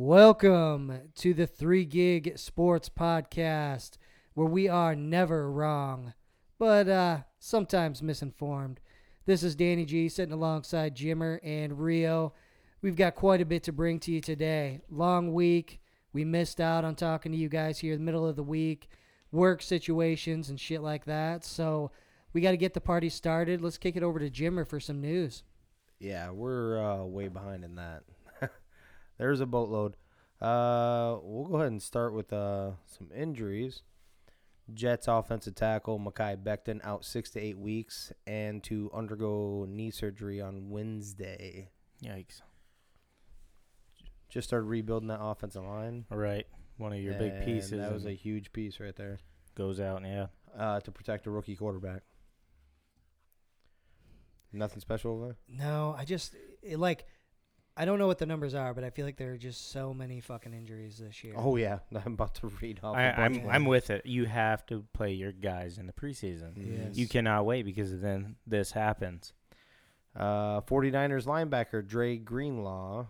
Welcome to the Three Gig Sports Podcast, where we are never wrong, but uh, sometimes misinformed. This is Danny G sitting alongside Jimmer and Rio. We've got quite a bit to bring to you today. Long week. We missed out on talking to you guys here in the middle of the week, work situations and shit like that. So we got to get the party started. Let's kick it over to Jimmer for some news. Yeah, we're uh, way behind in that. There's a boatload. Uh, we'll go ahead and start with uh, some injuries. Jets offensive tackle Mekhi Becton out six to eight weeks and to undergo knee surgery on Wednesday. Yikes. Just started rebuilding that offensive line. All right. One of your big pieces That was a huge piece right there goes out, yeah. uh, to protect a rookie quarterback. Nothing special over there? No, I just it, like I don't know what the numbers are, but I feel like there are just so many fucking injuries this year. Oh, yeah. I'm about to read off. a I, bunch I'm more. I'm with it. You have to play your guys in the preseason. Yes. You cannot wait because then this happens. Uh, 49ers linebacker Dre Greenlaw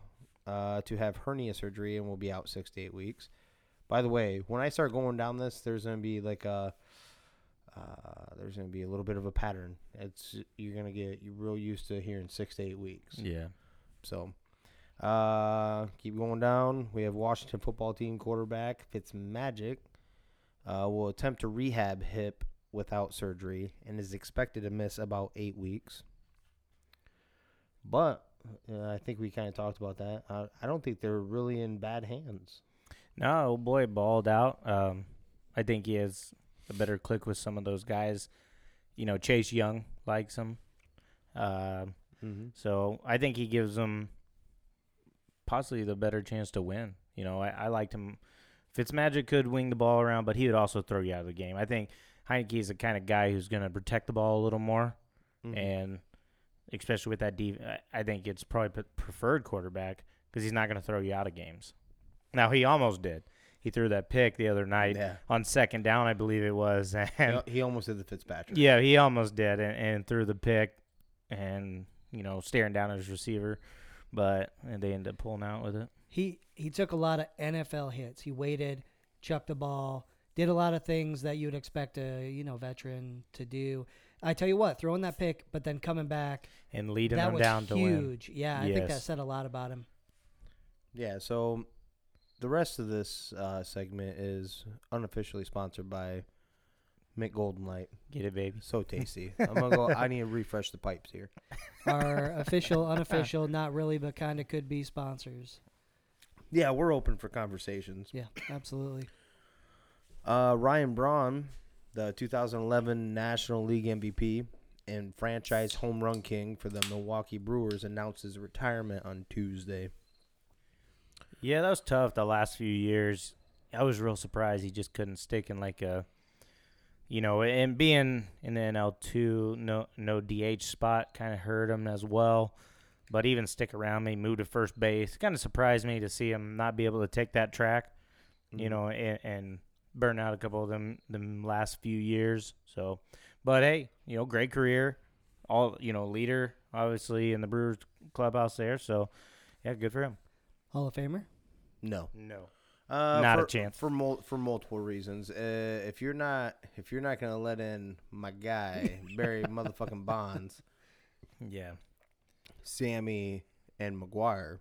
uh, to have hernia surgery and will be out six to eight weeks. By the way, when I start going down this, there's gonna be like a uh, there's gonna be a little bit of a pattern. It's you're gonna get you real used to hearing six to eight weeks. Yeah. So, uh, keep going down. We have Washington football team quarterback Fitzmagic uh, will attempt to rehab hip without surgery and is expected to miss about eight weeks. But uh, I think we kind of talked about that. Uh, I don't think they're really in bad hands. No, old boy balled out. Um, I think he has a better click with some of those guys. You know, Chase Young likes him. Uh, Mm-hmm. so I think he gives them possibly the better chance to win. You know, I, I liked him. Fitzmagic could wing the ball around, but he would also throw you out of the game. I think Heinicke is the kind of guy who's going to protect the ball a little more, Mm-hmm. and especially with that deep, I- think it's probably preferred quarterback because he's not going to throw you out of games. Now he almost did. He threw that pick the other night yeah. on second down, I believe it was, and He, almost did the Fitzpatrick. yeah, he almost did, and, and threw the pick, and you know, staring down at his receiver, but and they ended up pulling out with it. He he took a lot of NFL hits. He waited, chucked the ball, did a lot of things that you would expect a you know veteran to do. I tell you what, throwing that pick, but then coming back, and leading that them was down to win. huge. Yeah, I think that said a lot about him. Yeah, so the rest of this uh, segment is unofficially sponsored by Mich Golden Light. Get it, baby. So tasty. I'm gonna go. I need to refresh the pipes here. Our official, unofficial, not really, but kind of could be sponsors. Yeah, we're open for conversations. Yeah, absolutely. Uh, Ryan Braun, the 2011 National League MVP and franchise home run king for the Milwaukee Brewers, announced his retirement on Tuesday. Yeah, that was tough the last few years. I was real surprised he just couldn't stick in like a, you know, and being in the NL two, no no DH spot kind of hurt him as well. But even stick around me, move to first base, kind of surprised me to see him not be able to take that track, Mm-hmm. you know, and, and burn out a couple of them the last few years. So, but hey, you know, great career, all you know, leader obviously in the Brewers clubhouse there. So, yeah, good for him. Hall of Famer. No, No. Uh, Not a chance. for mul- for multiple reasons. Uh, if you're not if you're not gonna let in my guy Barry motherfucking Bonds, Yeah. Sammy, and McGwire,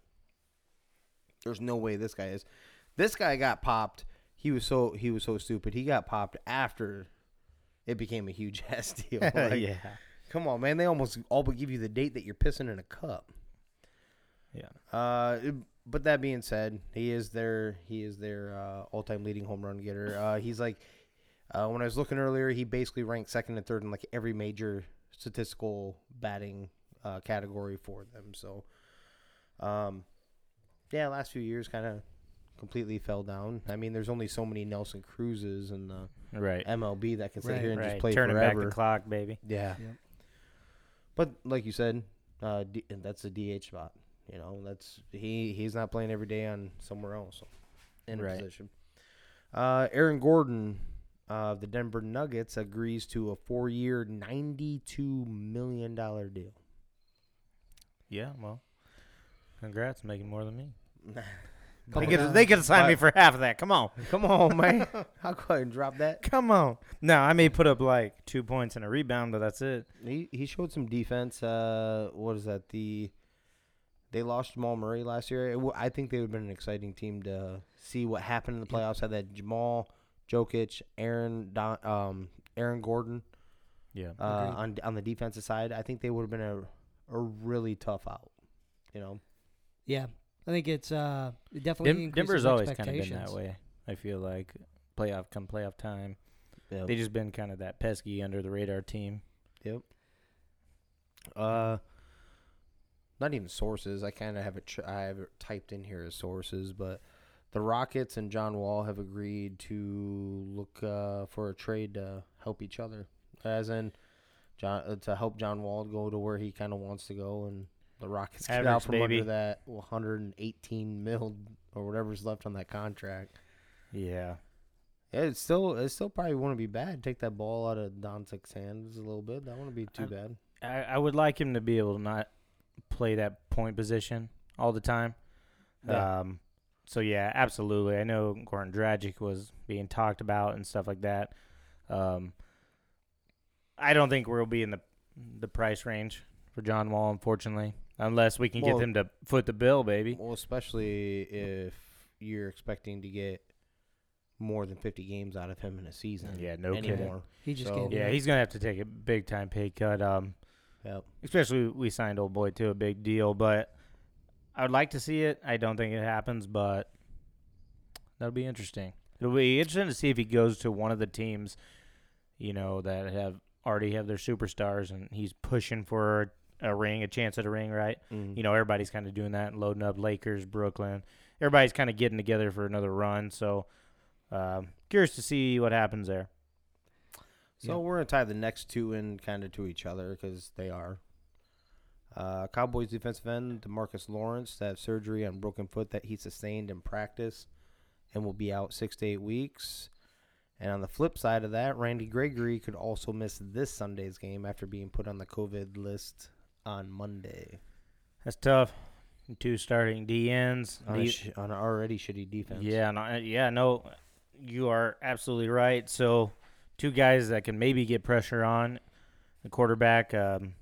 there's no way this guy is. This guy got popped. He was so he was so stupid. He got popped after it became a huge ass deal. Like, yeah. Come on, man. They almost all but give you the date that you're pissing in a cup. Yeah. Uh, it- but that being said, he is their he is their uh, all-time leading home run getter. Uh, he's like, uh, when I was looking earlier, he basically ranked second and third in like every major statistical batting uh, category for them. So, um, yeah, last few years kind of completely fell down. I mean, there's only so many Nelson Cruzes and the Right. MLB that can sit Right, here and right. just play Turning forever. back the clock, baby. Yeah. Yep. But like you said, uh, D- that's a DH spot. You know, that's he he's not playing every day on somewhere else in a Right. position. Uh, Aaron Gordon of the Denver Nuggets agrees to a four-year, ninety-two million dollar deal. Yeah, well, congrats, making more than me. They could times. they signed me for half of that. Come on, Come on, man. I'll go ahead and drop that. come on. No, I may put up like two points and a rebound, but that's it. He he showed some defense. Uh, what is that? The they lost Jamal Murray last year. It w- I think they would have been an exciting team to see what happened in the playoffs. Had that Jamal, Jokic, Aaron, Don, um, Aaron Gordon Yeah. uh, on on the defensive side. I think they would have been a a really tough out. You know, Yeah, I think it's uh it definitely Dem- Denver's always kind of been that way. I feel like playoff come playoff time, yeah. they just been kind of that pesky under the radar team. Yep. Uh, not even sources. I kind of have it. I have it typed in here as sources, but the Rockets and John Wall have agreed to look uh, for a trade to help each other, as in John uh, to help John Wall go to where he kind of wants to go, and the Rockets get out from baby. under that 118 mil or whatever's left on that contract. Yeah. Yeah, it's still it still probably wouldn't be bad. Take that ball out of Doncic's hands a little bit. That wouldn't be too I'm- bad. I, I would like him to be able to not play that point position all the time. Yeah. Um, so yeah, absolutely. I know Goran Dragic was being talked about and stuff like that. Um, I don't think we'll be in the the price range for John Wall, unfortunately, unless we can Well- get him to foot the bill, baby. Well, especially if you're expecting to get more than 50 games out of him in a season. Yeah, no kidding. He just So- Yeah, he's gonna have to take a big time pay cut. Um, Yep. especially we signed old boy to a big deal, but I would like to see it. I don't think it happens, but that'll be interesting. It'll be interesting to see if he goes to one of the teams, you know, that have already have their superstars and he's pushing for a ring, a chance at a ring, right? Mm. You know, everybody's kind of doing that, and loading up Lakers, Brooklyn. Everybody's kind of getting together for another run. So, um, curious to see what happens there. So Yeah. we're gonna tie the next two in kind of to each other because they are. Uh, Cowboys defensive end Demarcus Lawrence to have surgery on broken foot that he sustained in practice, and will be out six to eight weeks. And on the flip side of that, Randy Gregory could also miss this Sunday's game after being put on the COVID list on Monday That's tough. Two starting DNs. on, D- sh- on an already shitty defense. Yeah, no, uh, yeah, no, you are absolutely right. So, two guys that can maybe get pressure on the quarterback, um,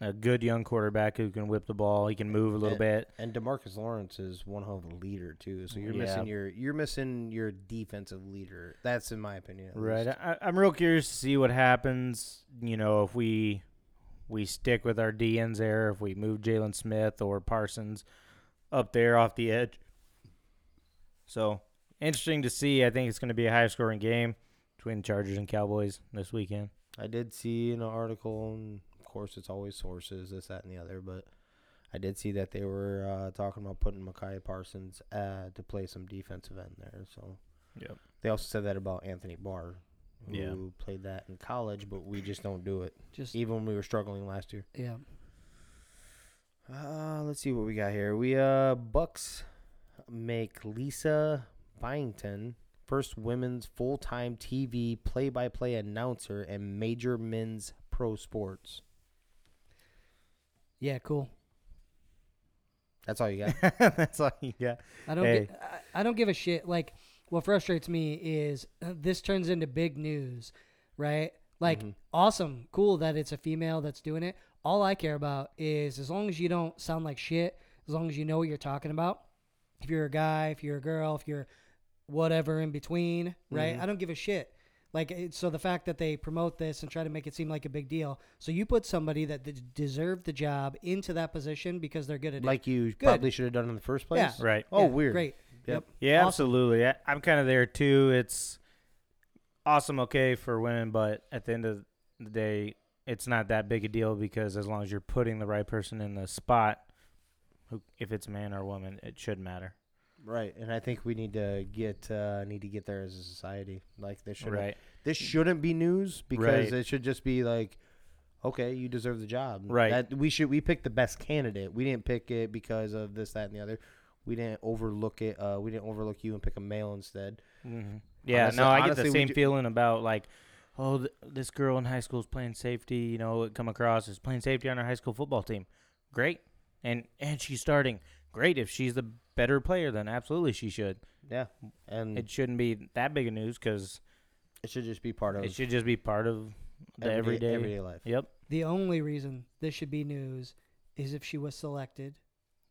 a good young quarterback who can whip the ball. He can move a little Yeah. bit. And Demarcus Lawrence is one hell of a leader too. So you're Yeah. missing your you're missing your defensive leader. That's in my opinion. Right. least. I, I'm real curious to see what happens. You know, if we we stick with our DNs there, if we move Jaylon Smith or Parsons up there off the edge. So interesting to see. I think it's going to be a high scoring game between the Chargers and Cowboys this weekend. I did see an article, and of course it's always sources, this, that, and the other, but I did see that they were uh, talking about putting Micaiah Parsons uh, to play some defensive end there. So Yep. they also said that about Anthony Barr, who Yeah. played that in college, but we just don't do it, just even when we were struggling last year. yeah. Uh, let's see what we got here. We uh Bucks make Lisa Byington first women's full-time TV play-by-play announcer in major men's pro sports. Yeah, cool. That's all you got. That's all you got. I don't Hey. get, I, I don't give a shit. Like what frustrates me is uh, this turns into big news, right? Like Mhm. awesome, cool that it's a female that's doing it. All I care about is as long as you don't sound like shit, as long as you know what you're talking about. If you're a guy, if you're a girl, if you're whatever in between, right? Mhm. I don't give a shit. Like so, the fact that they promote this and try to make it seem like a big deal, so you put somebody that d- deserved the job into that position because they're good at it. like you Good. probably should have done in the first place. Yeah. Right. Oh, Yeah, weird. Great. Yep. Yeah, Awesome. absolutely. I, I'm kind of there too. It's awesome, okay, for women, but at the end of the day, it's not that big a deal because as long as you're putting the right person in the spot, who, if it's a man or woman, it should matter. Right, and I think we need to get uh, need to get there as a society. Like this should Right. this shouldn't be news because Right. it should just be like, okay, you deserve the job. Right. That we should we picked the best candidate. We didn't pick it because of this, that, and the other. We didn't overlook it. Uh, we didn't overlook you and pick a male instead. hmm Yeah, Honestly- no, I get the same ju- feeling about like, oh, th- this girl in high school is playing safety. You know, it come across as playing safety on her high school football team. Great, and and she's starting. great. If she's the better player, then absolutely she should. Yeah, and It shouldn't be that big of news because it should just be part of it should just be part of the everyday. everyday life. Yep. The only reason this should be news is if she was selected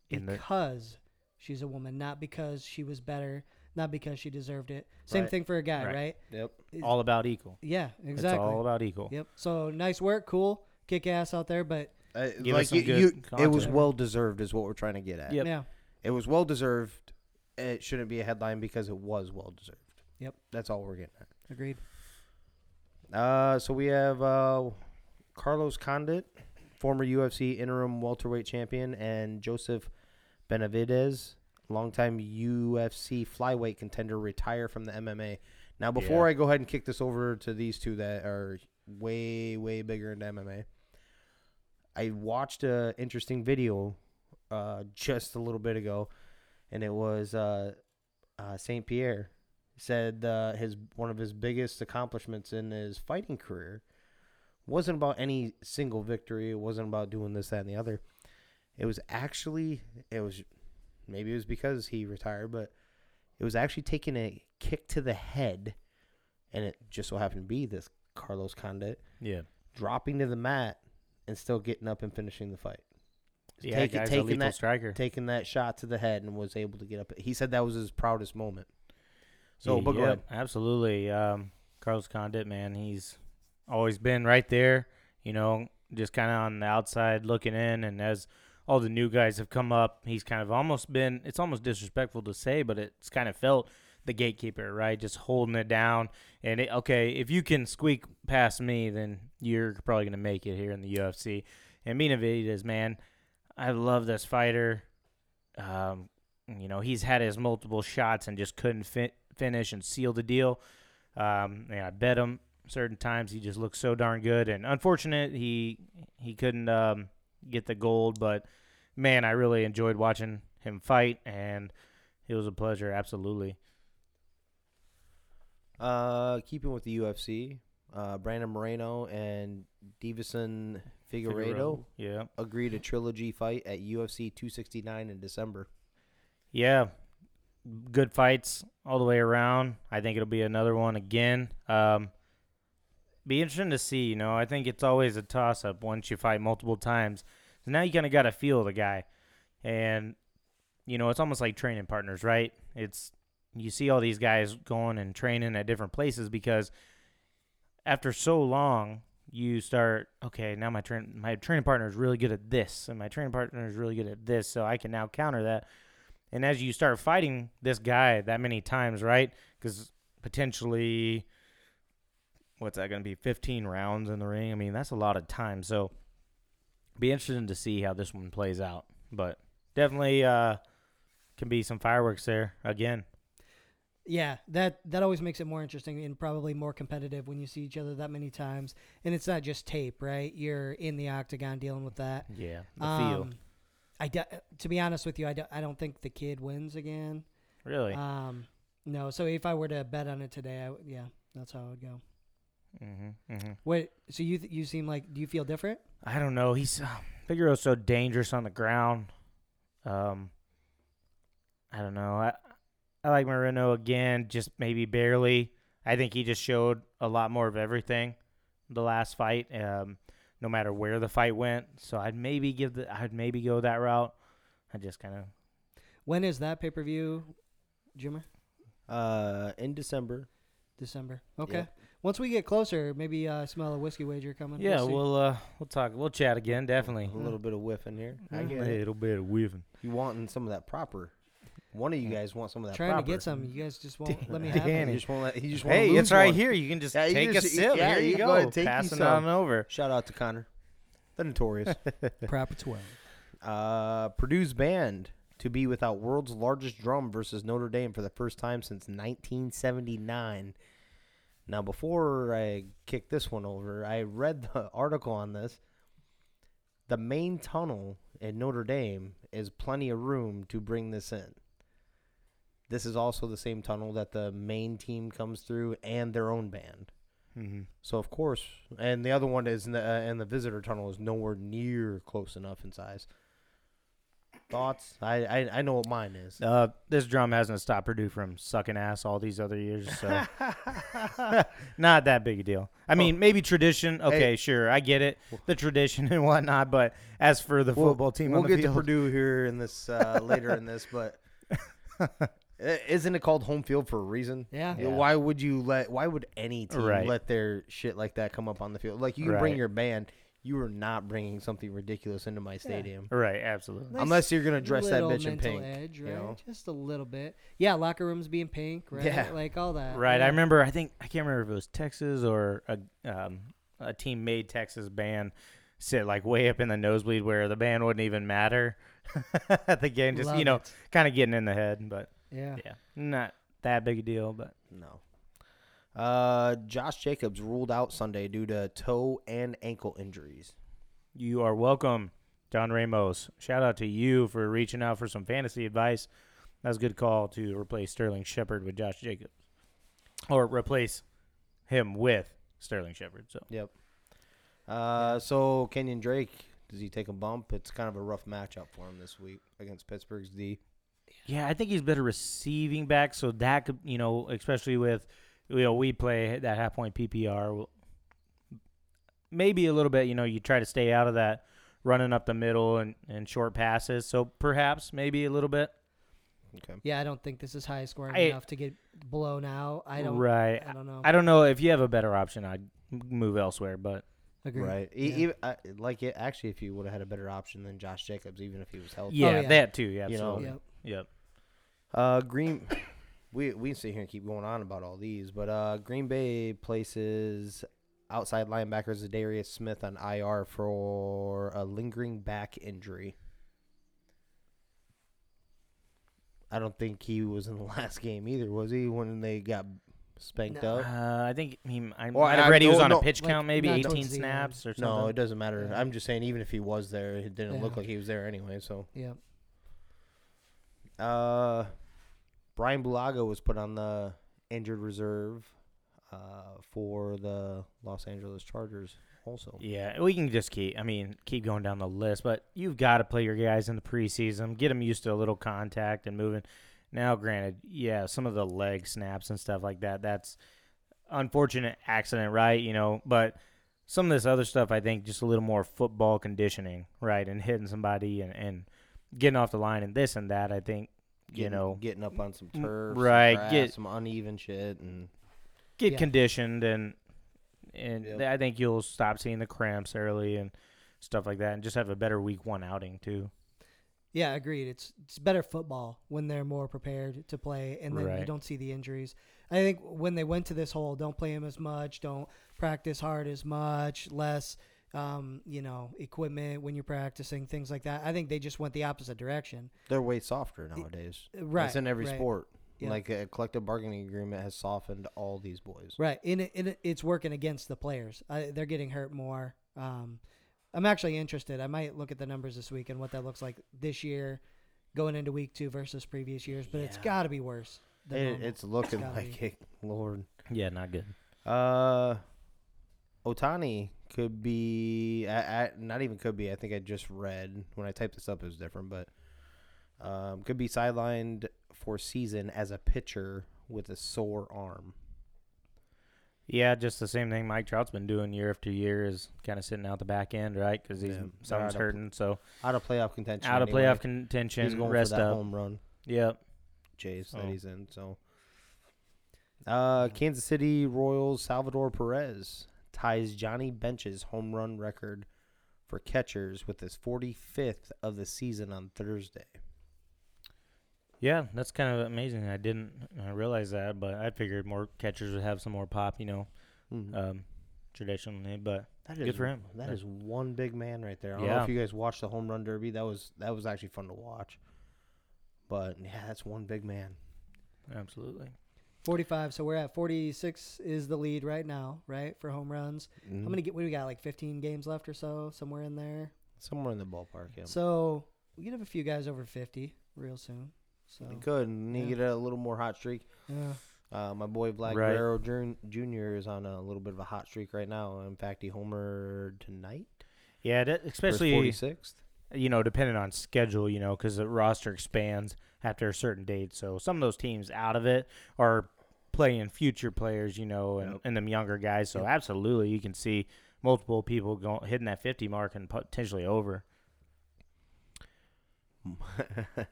In the- because she's a woman, not because she was better, not because she deserved it. Same Right. thing for a guy, Right. right? Yep. It's- All about equal. yeah, It's exactly. all about equal. Yep. So nice work, cool, kick ass out there, but Uh, Give us like some you, good you it was content. well deserved, is what we're trying to get at. Yep. yeah, It was well deserved. It shouldn't be a headline because it was well deserved. Yep. That's all we're getting at. agreed. Uh, so we have uh, Carlos Condit, former UFC interim welterweight champion, and Joseph Benavidez, longtime UFC flyweight contender, retire from the MMA. Now, before Yeah. I go ahead and kick this over to these two that are way, way bigger in MMA, I watched a interesting video uh, just a little bit ago, and it was uh, uh, Saint Pierre said uh, his one of his biggest accomplishments in his fighting career wasn't about any single victory. It wasn't about doing this, that, and the other. It was actually it was maybe it was because he retired, but it was actually taking a kick to the head, and it just so happened to be this Carlos Condit Yeah. dropping to the mat and still getting up and finishing the fight. Yeah, Take- guy's a taking lethal that- striker. Taking that shot to the head and was able to get up. He said that was his proudest moment. So, but go Yep, ahead. Absolutely. Um, Carlos Condit, man, he's always been right there, you know, just kind of on the outside looking in. And as all the new guys have come up, he's kind of almost been, it's almost disrespectful to say, but it's kind of felt the gatekeeper, right? Just holding it down. And, it, okay, if you can squeak past me, then you're probably going to make it here in the UFC. And Benavidez, man, I love this fighter. Um, you know, he's had his multiple shots and just couldn't finish and seal the deal. Um, yeah, I bet him certain times he just looks so darn good. And unfortunate he he couldn't um, get the gold, but man, I really enjoyed watching him fight, and it was a pleasure. Absolutely. Uh, keeping with the UFC, uh, Brandon Moreno and Deiveson Figueiredo Yeah. agreed a trilogy fight at UFC 269 in December. Yeah, good fights all the way around. I think it'll be another one again. Um, be interesting to see. You know, I think it's always a toss up once you fight multiple times. So now you kind of got to feel the guy, and you know it's almost like training partners, right? It's you see all these guys going and training at different places because after so long you start okay now my train my training partner is really good at this and my training partner is really good at this so i can now counter that and as you start fighting this guy that many times, right? Because potentially, what's that going to be? 15 rounds in the ring. I mean, that's a lot of time. So, be interesting to see how this one plays out. But definitely uh, can be some fireworks there again. Yeah, that that always makes it more interesting and probably more competitive when you see each other that many times, and it's not just tape, right? You're in the octagon dealing with that. Yeah, the feel. Um, I do, to be honest with you, I, do, I don't think the kid wins again. Really? Um, no. So if I were to bet on it today, I, would- yeah, that's how I would go. mm-hmm, mm-hmm. Wait, so you th- you seem like do you feel different? I don't know. He's uh, Figueroa's so dangerous on the ground. Um, I don't know. I I like Moreno again, just maybe barely. I think he just showed a lot more of everything the last fight. Um, no matter where the fight went, so I'd maybe give the I'd maybe go that route. I just kind of When is that pay per view, Jimmer? Uh, in December. December. Okay. Yep. Once we get closer, maybe uh, smell a whiskey wager coming. yeah. see. We'll uh we'll talk. We'll chat again. Definitely. A little bit of whiffing here. I Mhm. get A it. little bit of whiffing. You wanting some of that proper? One of you guys want some of that. trying proper. to get some. You guys just won't let me have Danny. it. You just won't let. You just wanna Hey, lose it's right one. here. You can just Yeah, you take a just- sip. yeah, here you you go go. ahead, take you Passing some. on over. Shout out to Connor, the notorious. Proper twelve. uh, Purdue's band to be without world's largest drum versus Notre Dame for the first time since 1979. Now, before I kick this one over, I read the article on this. The main tunnel in Notre Dame is plenty of room to bring this in. This is also the same tunnel that the main team comes through and their own band. Mm-hmm. So of course, and the other one is, in the, uh, and the visitor tunnel is nowhere near close enough in size. thoughts? I, I I know what mine is. Uh, this drum hasn't stopped Purdue from sucking ass all these other years, so not that big a deal. I mean, maybe tradition. Okay, sure, I get it, the tradition and whatnot. But as for the We'll- football team, We'll on the get to Purdue here in this uh, later in this, but i- isn't it called home field for a reason? Yeah. Yeah. Why would you let? Why would any team Right. let their shit like that come up on the field? Like you can bring your band, you are not bringing something ridiculous into my stadium. right? Absolutely. Nice Unless you're gonna dress that little bitch in pink. edge, you know? Just a little bit. Yeah, locker rooms being pink, right? Yeah. Like all that. Right. yeah. I remember. I think I can't remember if it was Texas or a um, a team made Texas band sit like way up in the nosebleed where the band wouldn't even matter at the game. Just Love you know, kind of getting in the head, but Yeah. yeah, not that big a deal. But No. Uh, Josh Jacobs ruled out Sunday due to toe and ankle injuries. you are welcome, John Ramos. Shout out to you for reaching out for some fantasy advice. That was a good call to replace Sterling Shepard with Josh Jacobs, or replace him with Sterling Shepard. So Yep. Uh, so Kenyan Drake, does he take a bump? It's kind of a rough matchup for him this week against Pittsburgh's D. Yeah, I think he's better receiving back, so that could, you know, especially with, you know, we play that half point PPR. Maybe a little bit, you know, you try to stay out of that running up the middle and, and short passes. So perhaps maybe a little bit. Okay. Yeah, I don't think this is high scoring I- enough to get blown out. I don't. right. I don't know. I don't know if you have a better option. I'd move elsewhere, but Agree. Right. E- Yeah. even, uh, like it, actually, if you would have had a better option than Josh Jacobs, even if he was healthy. yeah, yeah. that too. Yeah, You know. Yep. Yep. Uh, Green. We we can sit here and keep going on about all these, but uh, Green Bay places outside linebackers Darius Smith on IR for a lingering back injury. I don't think he was in the last game either, was he? When they got spanked No. up. Uh, I think he. I Well, might have I- read he was no, on no, a pitch like, count, maybe not 18 towards the end. snaps or something. No, it doesn't matter. Yeah. I'm just saying, even if he was there, it didn't look like he was there anyway. So, Yep. uh, Bryan Bulaga was put on the injured reserve uh, for the Los Angeles Chargers. Also, Yeah, we can just keep. I mean, keep going down the list, but you've got to play your guys in the preseason, get them used to a little contact and moving. Now, granted, yeah, some of the leg snaps and stuff like that. That's unfortunate accident, right? You know, but some of this other stuff, I think, just a little more football conditioning, right, and hitting somebody and and getting off the line and this and that. I think you know getting up on some turf, right, some, grass, get- some uneven shit, and get Yeah. conditioned and and Yep. I think you'll stop seeing the cramps early and stuff like that, and just have a better week one outing too. Yeah, agreed. It's it's better football when they're more prepared to play, and then you don't see the injuries. I think when they went to this whole, don't play him as much, don't practice hard as much, less, um, you know, equipment when you're practicing, things like that. I think they just went the opposite direction. they're way softer nowadays. Uh, Right. it's in every right, sport. Yeah. Like a collective bargaining agreement has softened all these boys. Right. And, it, and it, it's working against the players. I, they're getting hurt more. Um, I'm actually interested. I might look at the numbers this week and what that looks like this year going into week two versus previous years, but it's got to be worse. It, it's looking gotta like it. Lord. Yeah, not good. Uh, Ohtani could be. I, I, not even could be. I think I just read when I typed this up. It was different, but um, could be sidelined for season as a pitcher with a sore arm. Yeah, just the same thing Mike Trout's been doing year after year is kind of sitting out the back end, right? Because he's Yeah, something's of- hurting, so Out of playoff contention. out of anyway. playoff He's contention, going rest for that up. home run Yep. chase that Oh. he's in. So, uh, Kansas City Royals Salvador Perez ties Johnny Bench's home run record for catchers with his 45th of the season on Thursday. Yeah, that's kind of amazing. I didn't realize that, but I figured more catchers would have some more pop, you know, Mhm. um, traditionally. But That Good is- for him. That Yeah. is one big man right there. I don't know Yeah. if you guys watched the home run derby. That was that was actually fun to watch. But yeah, that's one big man. absolutely. 45. So we're at 46 is the lead right now, right, for home runs. Mhm. How many get? What do we got? Like 15 games left or so, somewhere in there. Somewhere in the ballpark, yeah. So we could have a few guys over 50 real soon. So You could and you get a little more hot streak. yeah, Uh, my boy Vlad Right. Guerrero Jr. is on a little bit of a hot streak right now. In fact, he homered tonight. Yeah, that, especially 46th. you know, depending on schedule, you know, because the roster expands after a certain date. So some of those teams out of it are playing future players, you know, and, Yep. and them younger guys. So Yep. absolutely, you can see multiple people going hitting that 50 mark and potentially over.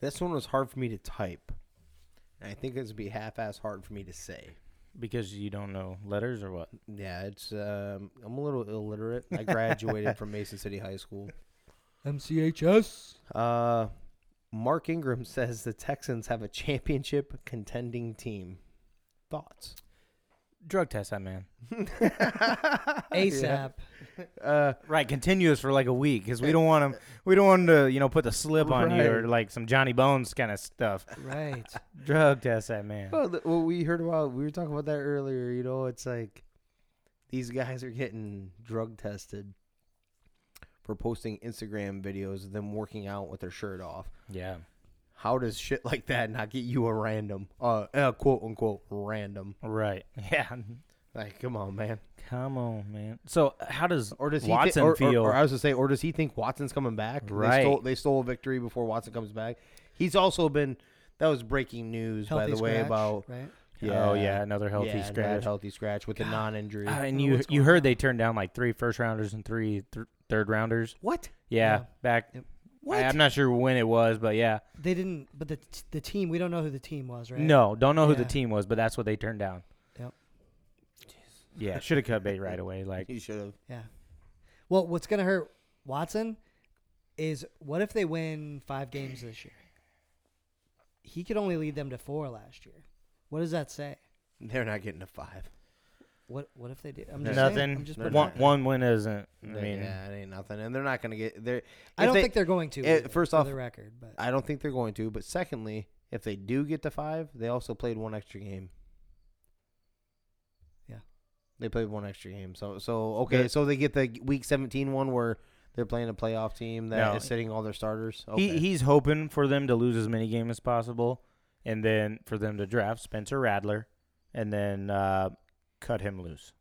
this one was hard for me to type. I think it's gonna be half-ass hard for me to say. Because you don't know letters or what? Yeah, it's um, I'm a little illiterate. I graduated from Mason City High School. MCHS. Uh, Mark Ingram says the Texans have a championship contending team. Thoughts? Drug test that man. ASAP. Uh, Right, continuous for like a week because we don't want him. We don't want him to, you know, put the slip on you or like some Johnny Bones kind of stuff. Right. Drug test that man. well, the, well, we heard about. We were talking about that earlier. You know, it's like these guys are getting drug tested for posting Instagram videos of them working out with their shirt off. Yeah. How does shit like that not get you a random, uh, uh quote unquote random? Right. Yeah. Like, come on, man. Come on, man. So how does Or does he Watson thi- or, or- feel? Or, I was to say, or does he think Watson's coming back? They Right. stole, they stole a victory before Watson comes back. He's also been. That was breaking news, Healthy by the way, about right. oh yeah, another healthy yeah, another scratch. healthy scratch with a non-injury. Ah, and you you heard on? they turned down like three first rounders and three th- third rounders. what? Yeah, Yeah. back. Yep. What? I, am not sure when it was, but yeah. They didn't, but the t- the team. We don't know who the team was, right? No, don't know who the Yeah. team was, but that's what they turned down. Yep. Yeah, should have cut bait right away. Like, he should have. Yeah. Well, what's gonna hurt Watson is what if they win five games this year? He could only lead them to four last year. What does that say? They're not getting to five. What What if they do? I'm just nothing. Saying, I'm just They're one it one win isn't. I They- mean, yeah, it ain't nothing, and they're not gonna get. They're. I don't they- think they're going to. eh, either, first off, the record, but I don't think they're going to. But secondly, if they do get to five, they also played one extra game. Yeah. They played one extra game. So so okay, They're- so they get the week 17 one where they're playing a playoff team that is No. sitting all their starters. Okay. he he's hoping for them to lose as many games as possible, and then for them to draft Spencer Rattler, and then uh, cut him loose.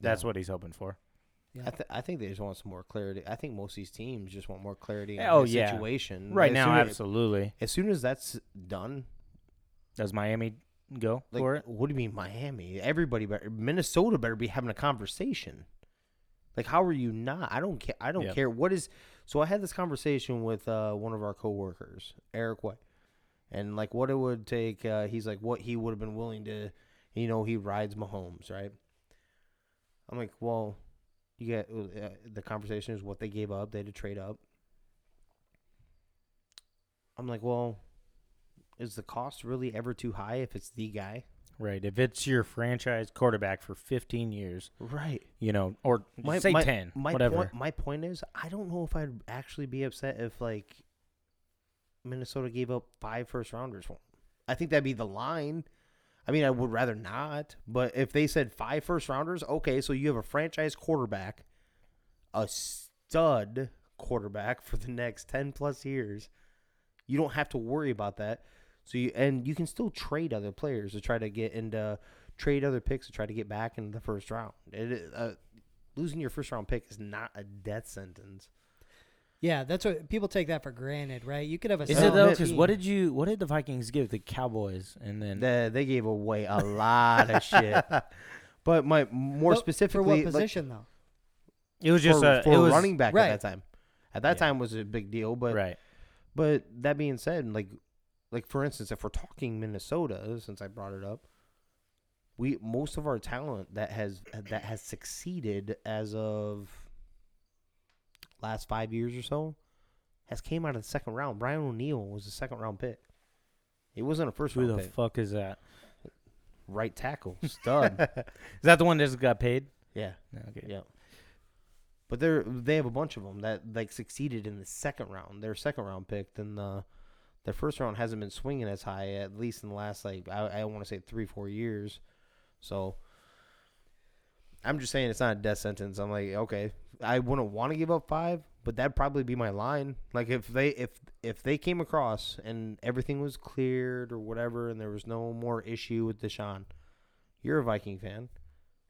That's Yeah. what he's hoping for. yeah. I, th- I think they just want some more clarity. I think most of these teams just want more clarity on Oh, the yeah. situation. Right As now, soon as- absolutely. As soon as that's done, Does Miami go like, for it? what do you mean Miami? Everybody better Minnesota better be having a conversation. Like, how are you not? I don't care. I don't Yep. care. What is? So I had this conversation with uh, one of our coworkers, Eric White, and like what it would take. Uh, he's like, what he would have been willing to. You know, he rides Mahomes, right? I'm like, well, you get uh, the conversation is what they gave up. They had to trade up. I'm like, well, is the cost really ever too high if it's the guy? Right. If it's your franchise quarterback for 15 years, Right. you know, or My- say my- 10, My whatever. Point, my point is, I don't know if I'd actually be upset if like Minnesota gave up five first rounders for him. I think that'd be the line. I mean, I would rather not, but if they said five first rounders, okay, so you have a franchise quarterback, a stud quarterback for the next 10 plus years. You don't have to worry about that. So you and you can still trade other players to try to get into trade other picks to try to get back into the first round. It, uh, losing your first round pick is not a death sentence. Yeah, that's what people take that for granted, right? You could have a. Is it though? Because what did you? What did the Vikings give the Cowboys? And then They, they gave away a lot of shit. But my more But specifically, for what like, position though? it was just for, a for it was, running back right. at that time. At that Yeah. time was a big deal, but right. But that being said, like like for instance, if we're talking Minnesota, since I brought it up, we most of our talent that has that has succeeded as of last five years or so has came out of the second round. Brian O'Neill was a second round pick. He wasn't a first Who round the pick. fuck is that? right tackle, stud. Is that the one that just got paid? yeah, Okay. yeah. But they're they have a bunch of them that like succeeded in the second round. Their second round pick, then the their first round hasn't been swinging as high at least in the last like I, I want to say three four years. So I'm just saying it's not a death sentence. I'm like okay, I wouldn't want to give up five, but that'd probably be my line. Like if they if if they came across and everything was cleared or whatever, and there was no more issue with Deshaun, you're a Viking fan.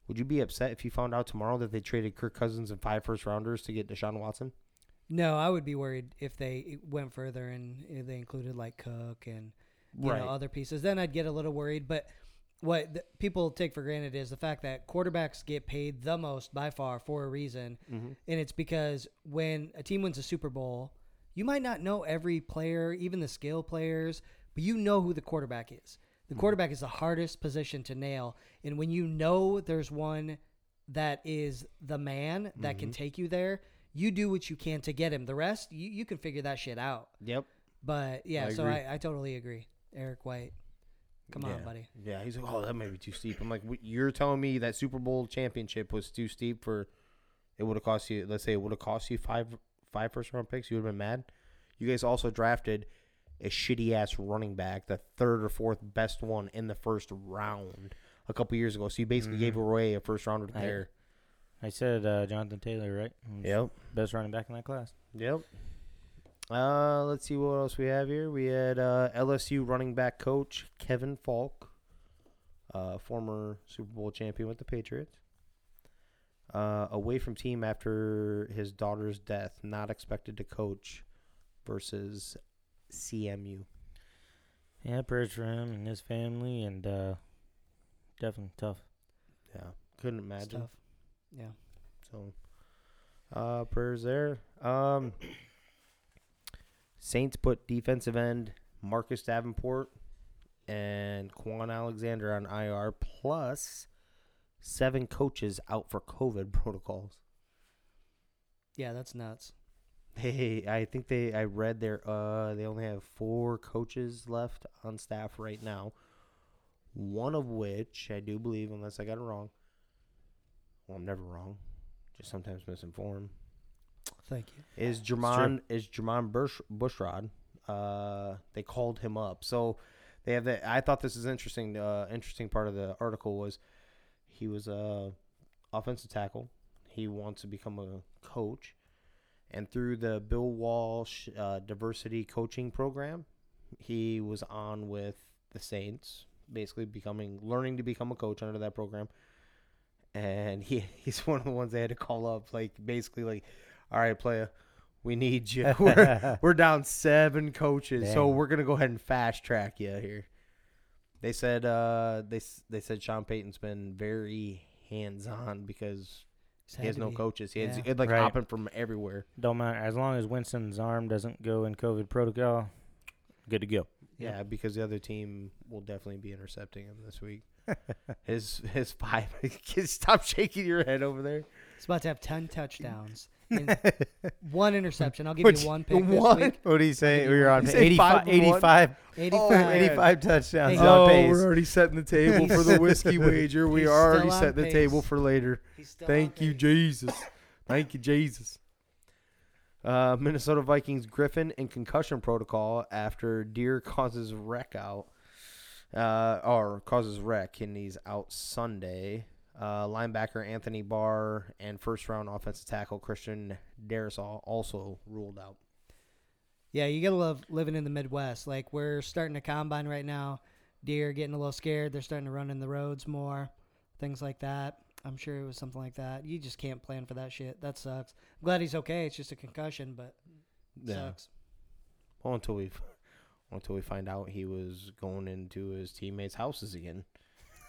Would you be upset if you found out tomorrow that they traded Kirk Cousins and five first rounders to get Deshaun Watson? No, I would be worried if they went further and eh, they included like Cook and you Right. know other pieces. Then I'd get a little worried. But what people take for granted is the fact that quarterbacks get paid the most by far for a reason, Mhm. and it's because when a team wins a Super Bowl, you might not know every player, even the skill players, but you know who the quarterback is. The quarterback is the hardest position to nail, and when you know there's one that is the man that can take you there, you do what you can to get him. The rest, you, you can figure that shit out. Yep. But yeah, I so. I, I totally agree. Eric White. Come on, Yeah. buddy. Yeah, he's like, oh, that may be too steep. I'm like, you're telling me that Super Bowl championship was too steep for it would have cost you. Let's say it would have cost you five five first round picks. You would have been mad. You guys also drafted a shitty ass running back, the third or fourth best one in the first round a couple years ago. So you basically gave Mhm. away a first rounder I- there. I said uh, Jonathan Taylor, right? Yep. Best running back in that class. Yep. Uh, let's see what else we have here. We had uh, LSU running back coach Kevin Faulk, uh, former Super Bowl champion with the Patriots. Uh, away from team after his daughter's death, not expected to coach versus CMU. Yeah, prayers for him and his family, and uh, definitely tough. Yeah, couldn't imagine. tough. Yeah. So, uh, prayers there. Um, Saints put defensive end Marcus Davenport and Kwon Alexander on IR, plus seven coaches out for COVID protocols. Yeah, that's nuts. Hey, I think they. I read their. Uh, they only have four coaches left on staff right now. One of which I do believe, unless I got it wrong. Well, I'm never wrong. Just sometimes misinformed. Thank you. is Jermon is Jermon Bush, Bushrod. Uh, they called him up, so they have that. I thought this is interesting. Uh, interesting part of the article was he was a offensive tackle. He wants to become a coach, and through the Bill Walsh uh, diversity coaching program, he was on with the Saints, basically becoming learning to become a coach under that program. And he he's one of the ones they had to call up, like basically like all right, playa, we need you. We're, we're down seven coaches, so we're gonna go ahead and fast track you here. They said uh, they they said Sean Payton's been very hands on because he has no be. coaches. He has Yeah. he had like Right. hopping from everywhere. Don't matter as long as Winston's arm doesn't go in COVID protocol. Good to go. Yep. Yeah, because the other team will definitely be intercepting him this week. his his five. Stop shaking your head over there. He's about to have ten touchdowns and one interception. I'll give Which- you one pick one? this week. What do you say? We were on You say 85, five and one? 85, Eighty-five. man. 85 touchdowns Hey. on oh, pace. we're already setting the table for the whiskey wager. We He's are already still on setting the table for later. Thank you, pace. Jesus. Thank you, Jesus. Uh, Minnesota Vikings Griffen in concussion protocol after deer causes wreck out, uh, or causes wreck, and he's out Sunday. Uh, linebacker Anthony Barr and first round offensive tackle Christian Darrisaw also ruled out. Yeah, you gotta love living in the Midwest. Like we're starting to combine right now. Deer getting a little scared. They're starting to run in the roads more. Things like that. I'm sure it was something like that. You just can't plan for that shit. That sucks. I'm glad he's okay. It's just a concussion, but sucks. Well, until we, until we find out he was going into his teammates' houses again,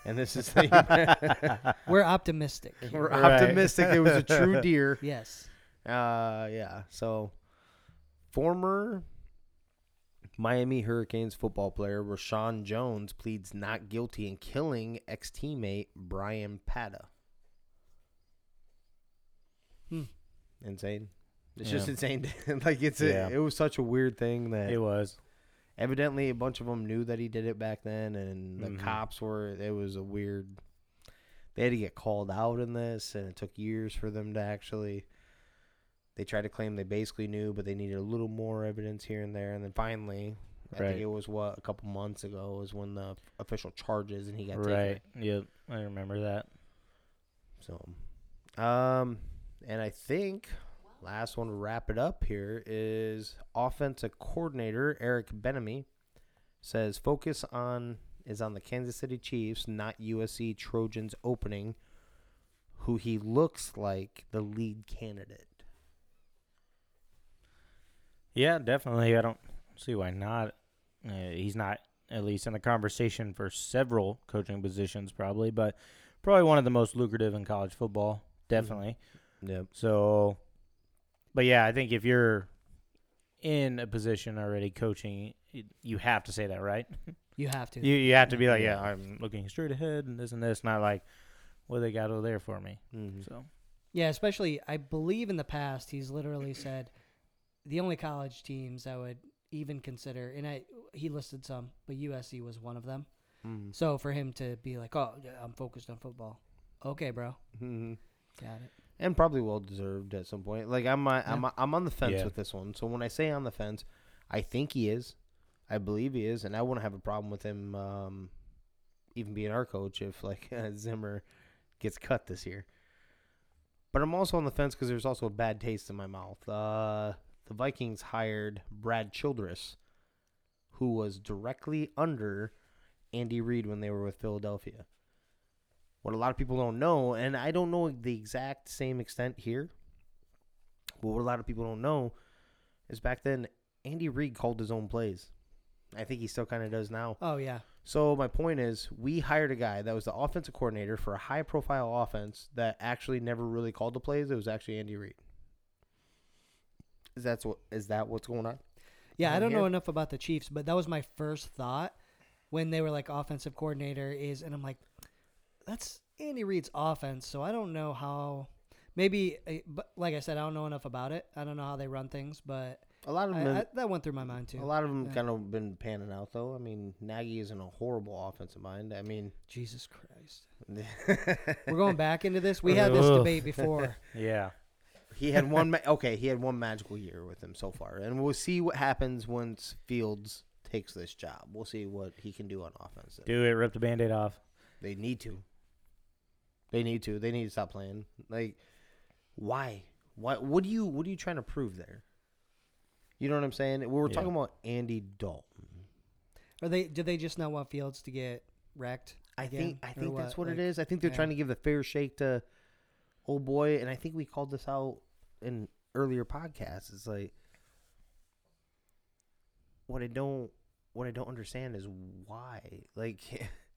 and this is the, We're optimistic. we're. Right. optimistic it was a true deer. Yes. Uh, yeah. So, former Miami Hurricanes football player Rashaun Jones pleads not guilty in killing ex teammate Bryan Pata. Hmm. Insane. It's just insane. like it's Yeah. a, it was such a weird thing that It was. Evidently a bunch of them knew that he did it back then, and the Mhm. cops were. It was a weird. They had to get called out in this, and it took years for them to actually. They tried to claim they basically knew, but they needed a little more evidence here and there, and then finally, I Right. think it was what a couple months ago was when the official charges and he got Right. taken. Yep. I remember that. So, um, and I think last one to wrap it up here is offensive coordinator Eric Bieniemy says focus on is on the Kansas City Chiefs, not USC Trojans opening, who he looks like the lead candidate. Yeah, definitely. I don't see why not. Uh, he's not at least in the conversation for several coaching positions, probably, but probably one of the most lucrative in college football. Definitely. Yep. So, but yeah, I think if you're in a position already coaching, you have to say that, right? You have to. You you have to be like, yeah, I'm looking straight ahead and this and this, not like, what do they got over there for me? Mhm. So, Yeah, especially I believe in the past he's literally said the only college teams I would even consider, and I he listed some, but USC was one of them. Mhm. So for him to be like, "Oh, yeah, I'm focused on football," okay, bro, Mhm. got it. And probably well deserved at some point. Like I'm, uh, I'm, I'm on the fence Yeah. with this one. So when I say on the fence, I think he is. I believe he is, and I wouldn't have a problem with him um, even being our coach if like Zimmer gets cut this year. But I'm also on the fence because there's also a bad taste in my mouth. Uh, the Vikings hired Brad Childress, who was directly under Andy Reid when they were with Philadelphia. What a lot of people don't know, and I don't know the exact same extent here, but what a lot of people don't know is back then Andy Reid called his own plays. I think he still kind of does now. Oh yeah, So my point is, we hired a guy that was the offensive coordinator for a high-profile offense that actually never really called the plays. It was actually Andy Reid. Is that what is that what's going on? yeah. I don't know enough about the Chiefs, but that was my first thought when they were like offensive coordinator is, and I'm like, that's Andy Reid's offense, so I don't know how. Maybe, but like I said, I don't know enough about it. I don't know how they run things, but A lot of them, I, that went through my mind too. a lot of them Yeah. kind of been panning out though. I mean, Nagy isn't a horrible offensive mind. I mean, Jesus Christ. We're going back into this. We had this debate before. yeah. He had one. Ma- okay, he had one magical year with him so far, and we'll see what happens once Fields takes this job. We'll see what he can do on offense. Do it. Rip the band aid off. They need to. They need to. They need to stop playing. Like, why? Why? What do you? What are you trying to prove there? You know what I'm saying? We were Yeah. talking about Andy Dalton. Are they did they just not want Fields to get wrecked? I again, think. I or think that's what Like, it is. I think they're yeah. trying to give the fair shake to old boy, and I think we called this out in earlier podcasts. It's like what I don't what I don't understand is why. Like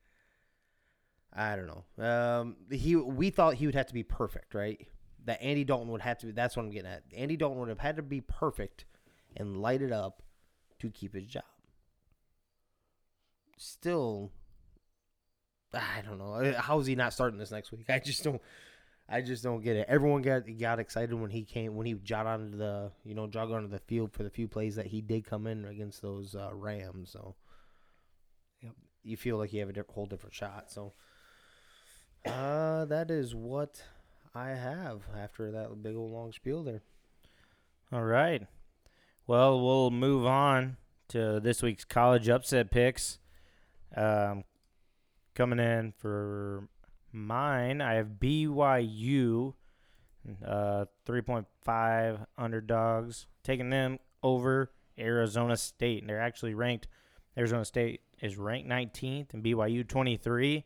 I don't know. Um he we thought he would have to be perfect, right? That Andy Dalton would have to be that's what I'm getting at. Andy Dalton would have had to be perfect and light it up to keep his job. Still I don't know. Uh, How is he not starting this next week? I just don't. I just don't get it. Everyone got got excited when he came when he jogged onto the you know jogged onto the field for the few plays that he did come in against those uh, Rams. So, Yep. you feel like you have a whole different shot. So, uh, that is what I have after that big old long spiel there. All right. Well, we'll move on to this week's college upset picks. Um, coming in for mine, I have BYU, uh, 3.5 underdogs, taking them over Arizona State. And they're actually ranked, Arizona State is ranked 19th and BYU 23.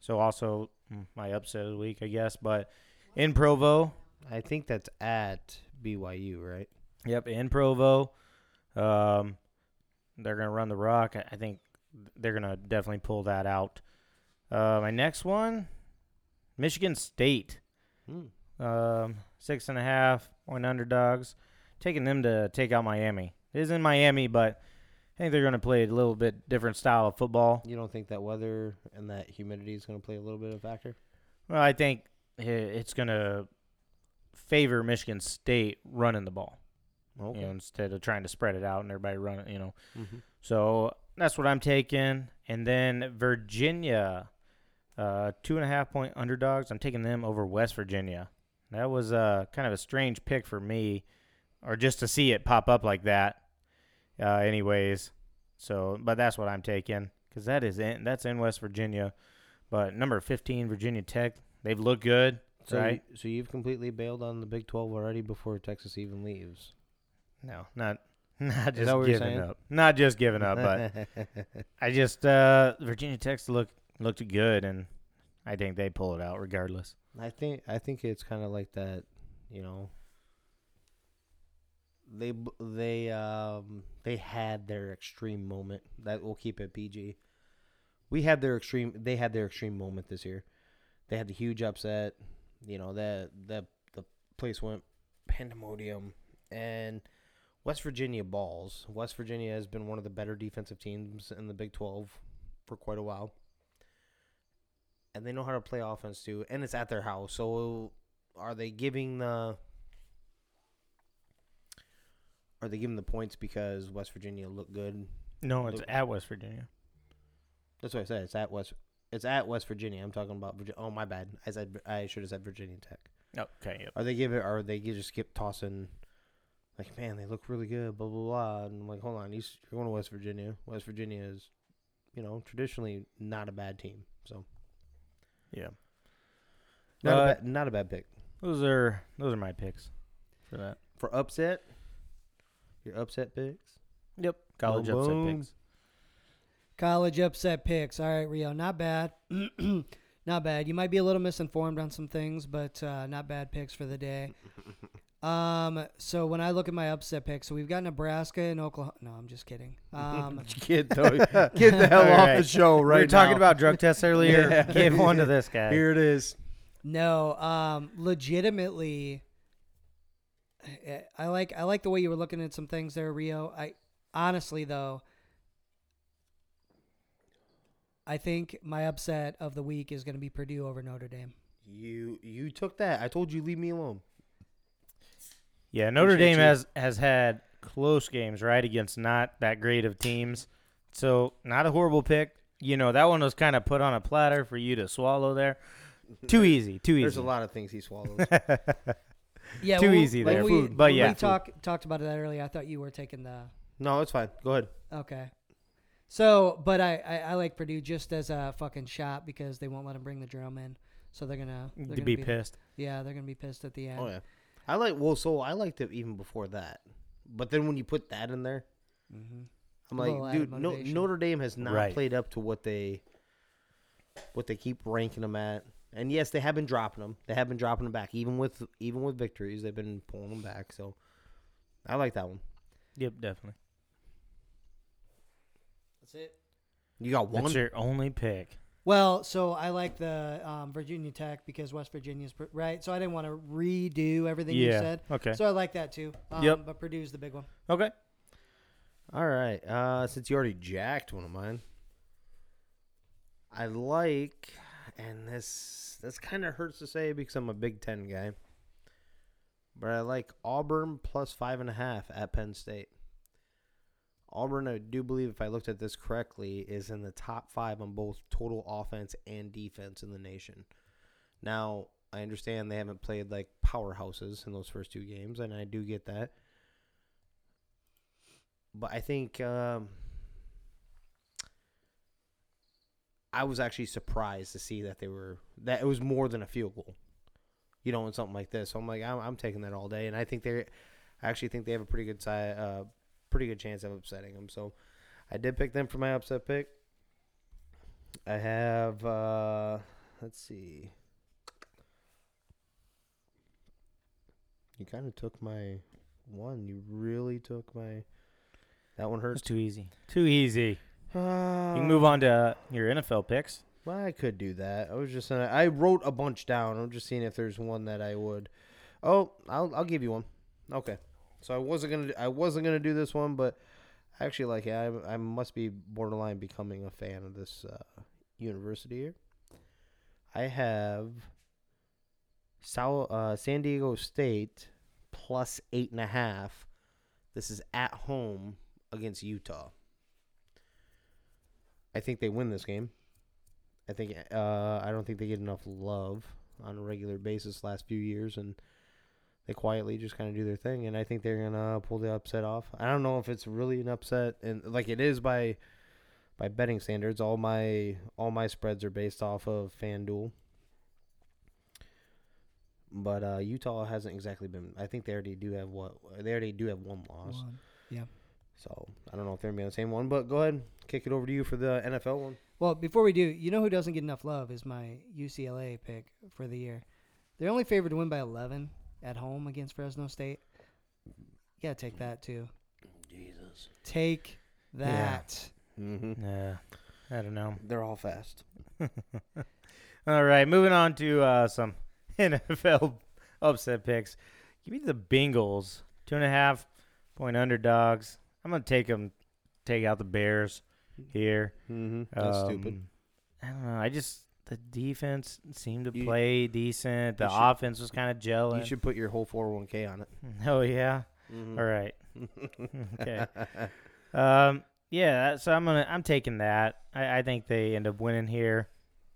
So also my upset of the week, I guess. But in Provo, I think that's at BYU, right? Yep, in Provo. Um, they're gonna run the rock. I, I think they're gonna definitely pull that out. Uh, my next one, Michigan State. Hmm. Um, six and a half point underdogs, taking them to take out Miami. It is in Miami, but I think they're gonna play a little bit different style of football. You don't think that weather and that humidity is going to play a little bit of a factor? Well, I think it's gonna favor Michigan State running the ball, Okay. you know, instead of trying to spread it out and everybody running, you know. Mhm. So that's what I'm taking. And then Virginia, uh, two and a half point underdogs. I'm taking them over West Virginia. That was uh, kind of a strange pick for me, or just to see it pop up like that. Uh, anyways, so but that's what I'm taking because that is in that's in West Virginia. But number 15, Virginia Tech, they've looked good, So, right? you- so you've completely bailed on the Big 12 already before Texas even leaves. No, not not just that what you're giving up, not just giving up, but I just uh Virginia Tech look looked good, and I think they pull it out regardless. I think I think it's kind of like that, you know. They they um they had their extreme moment. That will keep it PG. We had their extreme. They had their extreme moment this year. They had the huge upset. You know that that the place went pandemonium, and West Virginia balls. West Virginia has been one of the better defensive teams in the Big Twelve for quite a while, and they know how to play offense too. And it's at their house, so are they giving the are they giving the points because West Virginia looked good? No, it's Look- at West Virginia. That's what I said. It's at West. It's at West Virginia. I'm talking about. Virginia. Oh my bad. I said I should have said Virginia Tech. Okay. Yep. Are they giving? Are they just keep tossing? Like man, they look really good. Blah blah blah. And I'm like, hold on, you're going to West Virginia. West Virginia is, you know, traditionally not a bad team. So Yeah. not Uh, a bad, not a bad pick Those are those are my picks for that. for upset. Your upset picks. Yep. College Boom, upset boom. picks. College upset picks. All right, Rio, not bad. not bad. You might be a little misinformed on some things, but uh, not bad picks for the day. Um, so when I look at my upset picks, so we've got Nebraska and Oklahoma. No, I'm just kidding. Um, Get the get the hell All off right. the show right we were talking now. about drug tests earlier. Yeah. Give one to this guy. Here it is. no, um, legitimately, Eh, eh, I like I like the way you were looking at some things there, Rio. I honestly though, I think my upset of the week is going to be Purdue over Notre Dame. You you took that. I told you leave me alone. Yeah, Notre Appreciate Dame you. has has had close games, right, against not that great of teams. So not a horrible pick. You know, that one was kind of put on a platter for you to swallow there. Too easy, too easy. There's a lot of things he swallows. Yeah, Too when- easy when there. We, Food, but when yeah, we food. talk, talked about that earlier. I thought you were taking the no, it's fine. Go ahead. okay. So, but I, I, I like Purdue just as a fucking shot because they won't let them bring the drum in, so they're gonna they're to gonna be pissed. Yeah, they're gonna be pissed at the end. Oh yeah. I like well, so I liked it even before that, but then when you put that in there, hmm I'm A like, added dude, no, motivation. Notre Dame has not Right. played up to what they what they keep ranking them at. And yes, they have been dropping them. They have been dropping them back, even with even with victories. They've been pulling them back. So I like that one. Yep, definitely. That's it. You got one. That's your only pick. Well, so I like the um, Virginia Tech because West Virginia's pr- right. So I didn't want to redo everything you yeah. said. Okay. So I like that too. Um, Yep. But Purdue's the big one. okay. All right. Uh, since you already jacked one of mine, I like, and this this kind of hurts to say because I'm a Big Ten guy, but I like Auburn plus five and a half at Penn State. Auburn, I do believe, if I looked at this correctly, is in the top five on both total offense and defense in the nation. Now, I understand they haven't played like powerhouses in those first two games, and I do get that but I think um, I was actually surprised to see that they were that it was more than a field goal, you know, in something like this. So I'm like, I'm, I'm taking that all day, and I think they, I actually think they have a pretty good side, uh, pretty good chance of upsetting them. So I did pick them for my upset pick. I have, uh, let's see. You kind of took my one. You really took my. That one It's hurts. too easy. Too easy. Uh, You can move on to uh, your NFL picks. Well, I could do that. I was just. Uh, I wrote a bunch down. I'm just seeing if there's one that I would. Oh, I'll I'll give you one. Okay. So I wasn't gonna I wasn't gonna do this one, but I actually like it. I I must be borderline becoming a fan of this uh, university here. I have uh, San Diego State plus eight and a half. This is at home against Utah. I think they win this game. I think uh, I don't think they get enough love on a regular basis last few years, and they quietly just kind of do their thing. And I think they're gonna pull the upset off. I don't know if it's really an upset, and like it is by by betting standards. All my all my spreads are based off of FanDuel. But uh, Utah hasn't exactly been. I think they already do have what they already do have one loss. One. So I don't know if they're gonna be on the same one. But go ahead, kick it over to you for the NFL one. Well, before we do, you know who doesn't get enough love is my UCLA pick for the year. They're only favored to win by 11 at home against Fresno State. You gotta take that too. Jesus. Take that. Mm-hmm. Yeah, I don't know. They're all fast. All right, moving on to uh, some NFL upset picks. Give me the Bengals, two and a half point underdogs. I'm gonna take them, take out the Bears here. Mm-hmm. That's Um, stupid. I don't know. I just the defense seemed to You- play decent. The should- offense was kind of gelling. You should put your whole 401k on it. Oh yeah. Mhm. All right. Okay. Um. Yeah. So I'm gonna. I'm taking that. I, I think they end up winning here.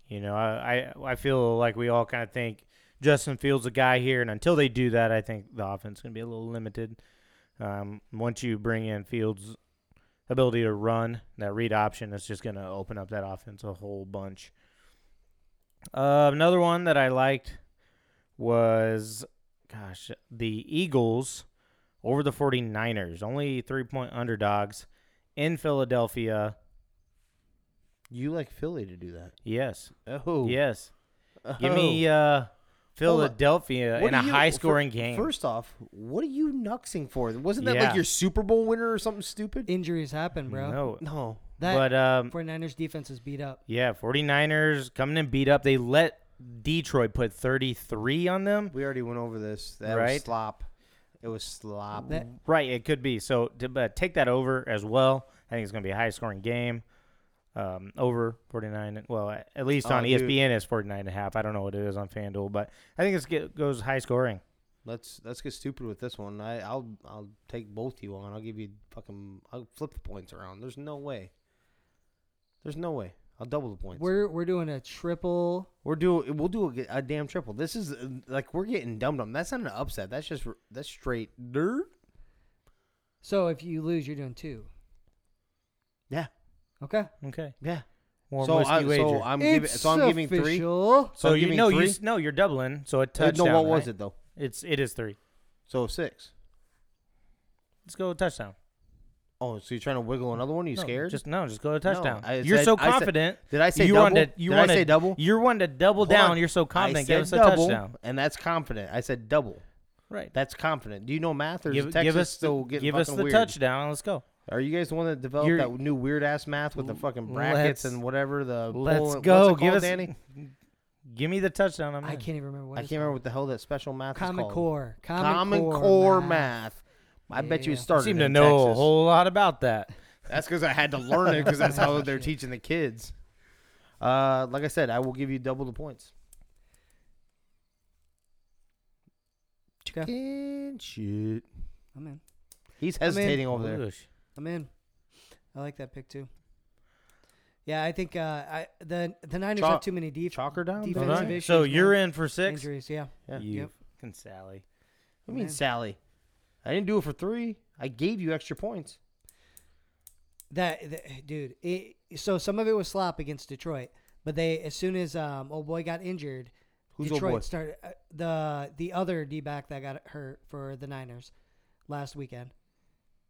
You know. I. I, I feel like we all kind of think Justin Fields a guy here, and until they do that, I think the offense is gonna be a little limited. Um. Once you bring in Fields' ability to run that read option, it's just gonna open up that offense a whole bunch. Uh, another one that I liked was, gosh, the Eagles over the 49ers. Only three point underdogs in Philadelphia. you like Philly to do that? Yes. Oh. Yes. Give me uh, Philadelphia in a you- high fir- scoring game. First off, what are you nuxing for? Wasn't that Yeah. like your Super Bowl winner or something stupid? Injuries happen, bro. No. No. That But um, 49ers defense is beat up. yeah, 49ers coming in beat up. They let Detroit put 33 on them. We already went over this. That was Right. slop. It was slop. That- Right, it could be. So to, but take that over as well. I think it's going to be a high scoring game. Um, over 49. Well, at least Oh, on dude. ESPN it's 49 and a half. I don't know what it is on FanDuel, but I think it goes high scoring. Let's let's get stupid with this one. I I'll I'll take both you on. I'll give you fucking I'll flip the points around. There's no way. There's no way. I'll double the points. We're we're doing a triple. We're doing we'll do a, a damn triple. This is uh, like we're getting dumb dumb. That's not an upset. That's just that's straight dirt. So if you lose, you're doing two. Yeah. Okay. Okay. Yeah. Warm so whiskey I, wager. so I'm giving it's so I'm giving three. official. So I'm you giving know you three? s- no you're doubling. So a Uh, touchdown. no, what was it though? It's it is three. So six. Let's go touchdown. Oh, so you're trying to wiggle another one? Are you No, scared? Just no, just go to No, touchdown. I you're said- so I said- confident. Did I say you double? wanted to- you Did wanted- I say double? You're one to double Hold down. on. You're so I confident. said Give us a double, touchdown. and that's confident. I said double. Right. That's confident. Do you know math, or Give, is give Texas us still the, getting give us fucking the weird? touchdown. Let's go. Are you guys the one that developed You're- that new weird ass math with the fucking brackets Let's- and whatever the Let's pulling- go. What's it give called, us. Danny? Give me the touchdown. I'm I in. can't even remember what I it's can't remember what the hell that special math Common is called. Core. Common, Common Core, Core math. math. I bet you Yeah. it You started seem to in know a Texas. whole lot about that. That's because I had to learn it because that's how they're teaching the kids. Uh, like I said, I will give you double the points. Chicken shit. I'm in. He's I mean- hesitating over there. Whoosh. I'm in. I like that pick too. Yeah, I think uh, I the the Niners Chalk- have too many def- Chalker down. defensive don't Alright, issues, So you're in for six. injuries. Yeah. Yeah. You Yep. fucking Sally. What do you mean, Man. Sally? I didn't do it for three. I gave you extra points. That, that- dude. It, so some of it was slop against Detroit, but they as soon as um old boy got injured, Who's Detroit old boy? started uh, the the other D back that got hurt for the Niners last weekend.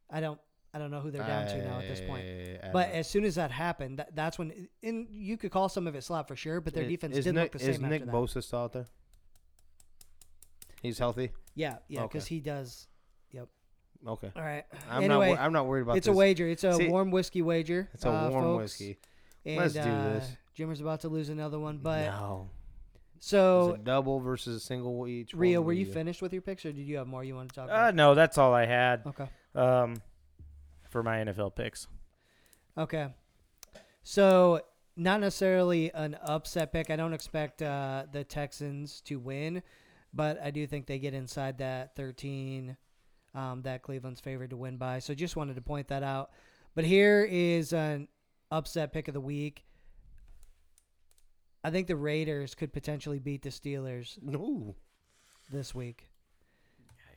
I don't I don't know who they're down to now at this point. I- I But as soon as that happened, that, that's when and you could call some of it slop for sure, but their I- defense didn't Nick, look the same. Is Nick after. Bosa still out there? He's healthy. Yeah, yeah, because Okay. he does. Yep. Okay. All right. I'm anyway, not. I'm not worried about it's this. a wager. It's a See, warm whiskey wager. It's a uh, warm folks. whiskey. And, Let's do uh, this. Jimmer's about to lose another one, but no. so a double versus a single each. Rio, were you finished with your picks, or did you have more you want to talk Uh, about? no, that's all I had Okay. um, for my NFL picks. Okay. So not necessarily an upset pick. I don't expect uh, the Texans to win, but I do think they get inside that 13 um, that Cleveland's favored to win by. So just wanted to point that out. But here is an upset pick of the week. I think the Raiders could potentially beat the Steelers No. this week.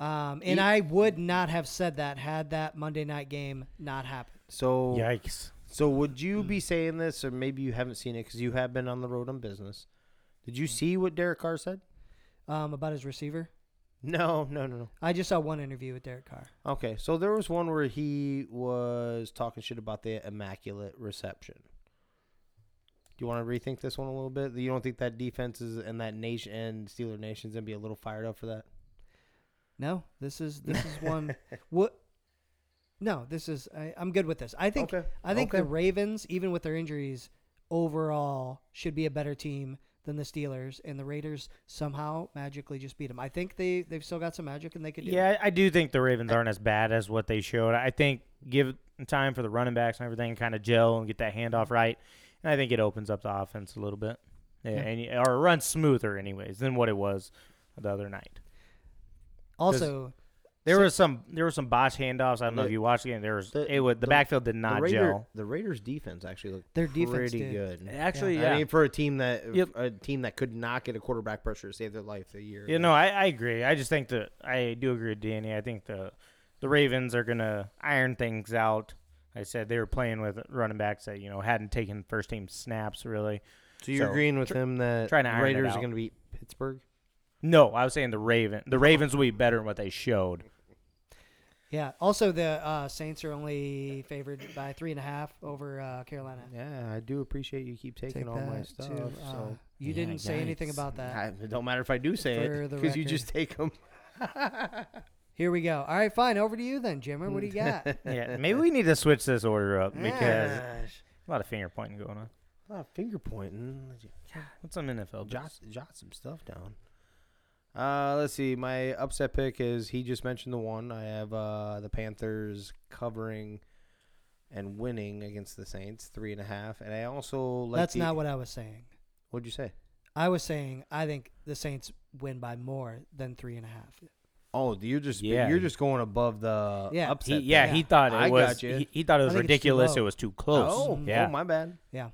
Um, and Ye- I would not have said that had that Monday night game not happened. So Yikes. So would you be saying this, or maybe you haven't seen it because you have been on the road on business? Did you see what Derek Carr said? Um, about his receiver. No, no, no, no. I just saw one interview with Derek Carr. Okay, so there was one where he was talking shit about the immaculate reception. Do you want to rethink this one a little bit? You don't think that defense is and that nation and Steeler Nation's gonna be a little fired up for that? No, this is this is one. what? No, this is. I, I'm good with this. I think. Okay. I think the Ravens, even with their injuries, overall should be a better team than the Steelers, and the Raiders somehow magically just beat them. I think they they've still got some magic, and they could. Do it. Yeah, I I do think the Ravens aren't as bad as what they showed. I think give time for the running backs and everything kind of gel and get that handoff right, and I think it opens up the offense a little bit. Yeah, Yeah. and or runs smoother anyways than what it was the other night. Also, There So- was some there were some botch handoffs. I don't know if you watched the game. There was the- it would the, the- backfield did the not Raider, gel. the Raiders defense actually looked Their defense pretty did. good. Actually, I yeah. mean, for a team that Yep. a team that could not get a quarterback pressure to save their life a year. You know, I, I agree. I just think that I do agree with Danny. I think the the Ravens are gonna iron things out. I said they were playing with running backs that you know hadn't taken first team snaps really. So you're So, agreeing with tr- him that trying to iron Raiders are going to beat Pittsburgh? No, I was saying the Raven. The Ravens will be better than what they showed. yeah. Also, the uh, Saints are only favored by three and a half over uh, Carolina. Yeah, I do appreciate you keep taking Take all my that stuff. to, uh, so you Yeah, didn't say anything yikes. about that. I, it don't matter if I do say For it the because you record. just take them. Here we go. All right, fine. Over to you then, Jimmer. What do you got? Yeah, maybe we need to switch this order up because Gosh, a lot of finger pointing going on. a lot of finger pointing. What's some NFL? Jot, jot some stuff down. Uh, let's see. My upset pick is he just mentioned the one. I have uh, the Panthers covering and winning against the Saints three and a half, and I also like. That's the- not what I was saying. What'd you say? I was saying I think the Saints win by more than three and a half. Oh, you're just Yeah. you're just going above the Yeah. upset. He, yeah, pick. he thought it I was. got you. He, he thought it was think it's too ridiculous. It was too close. Oh, yeah. oh, my bad. Yeah.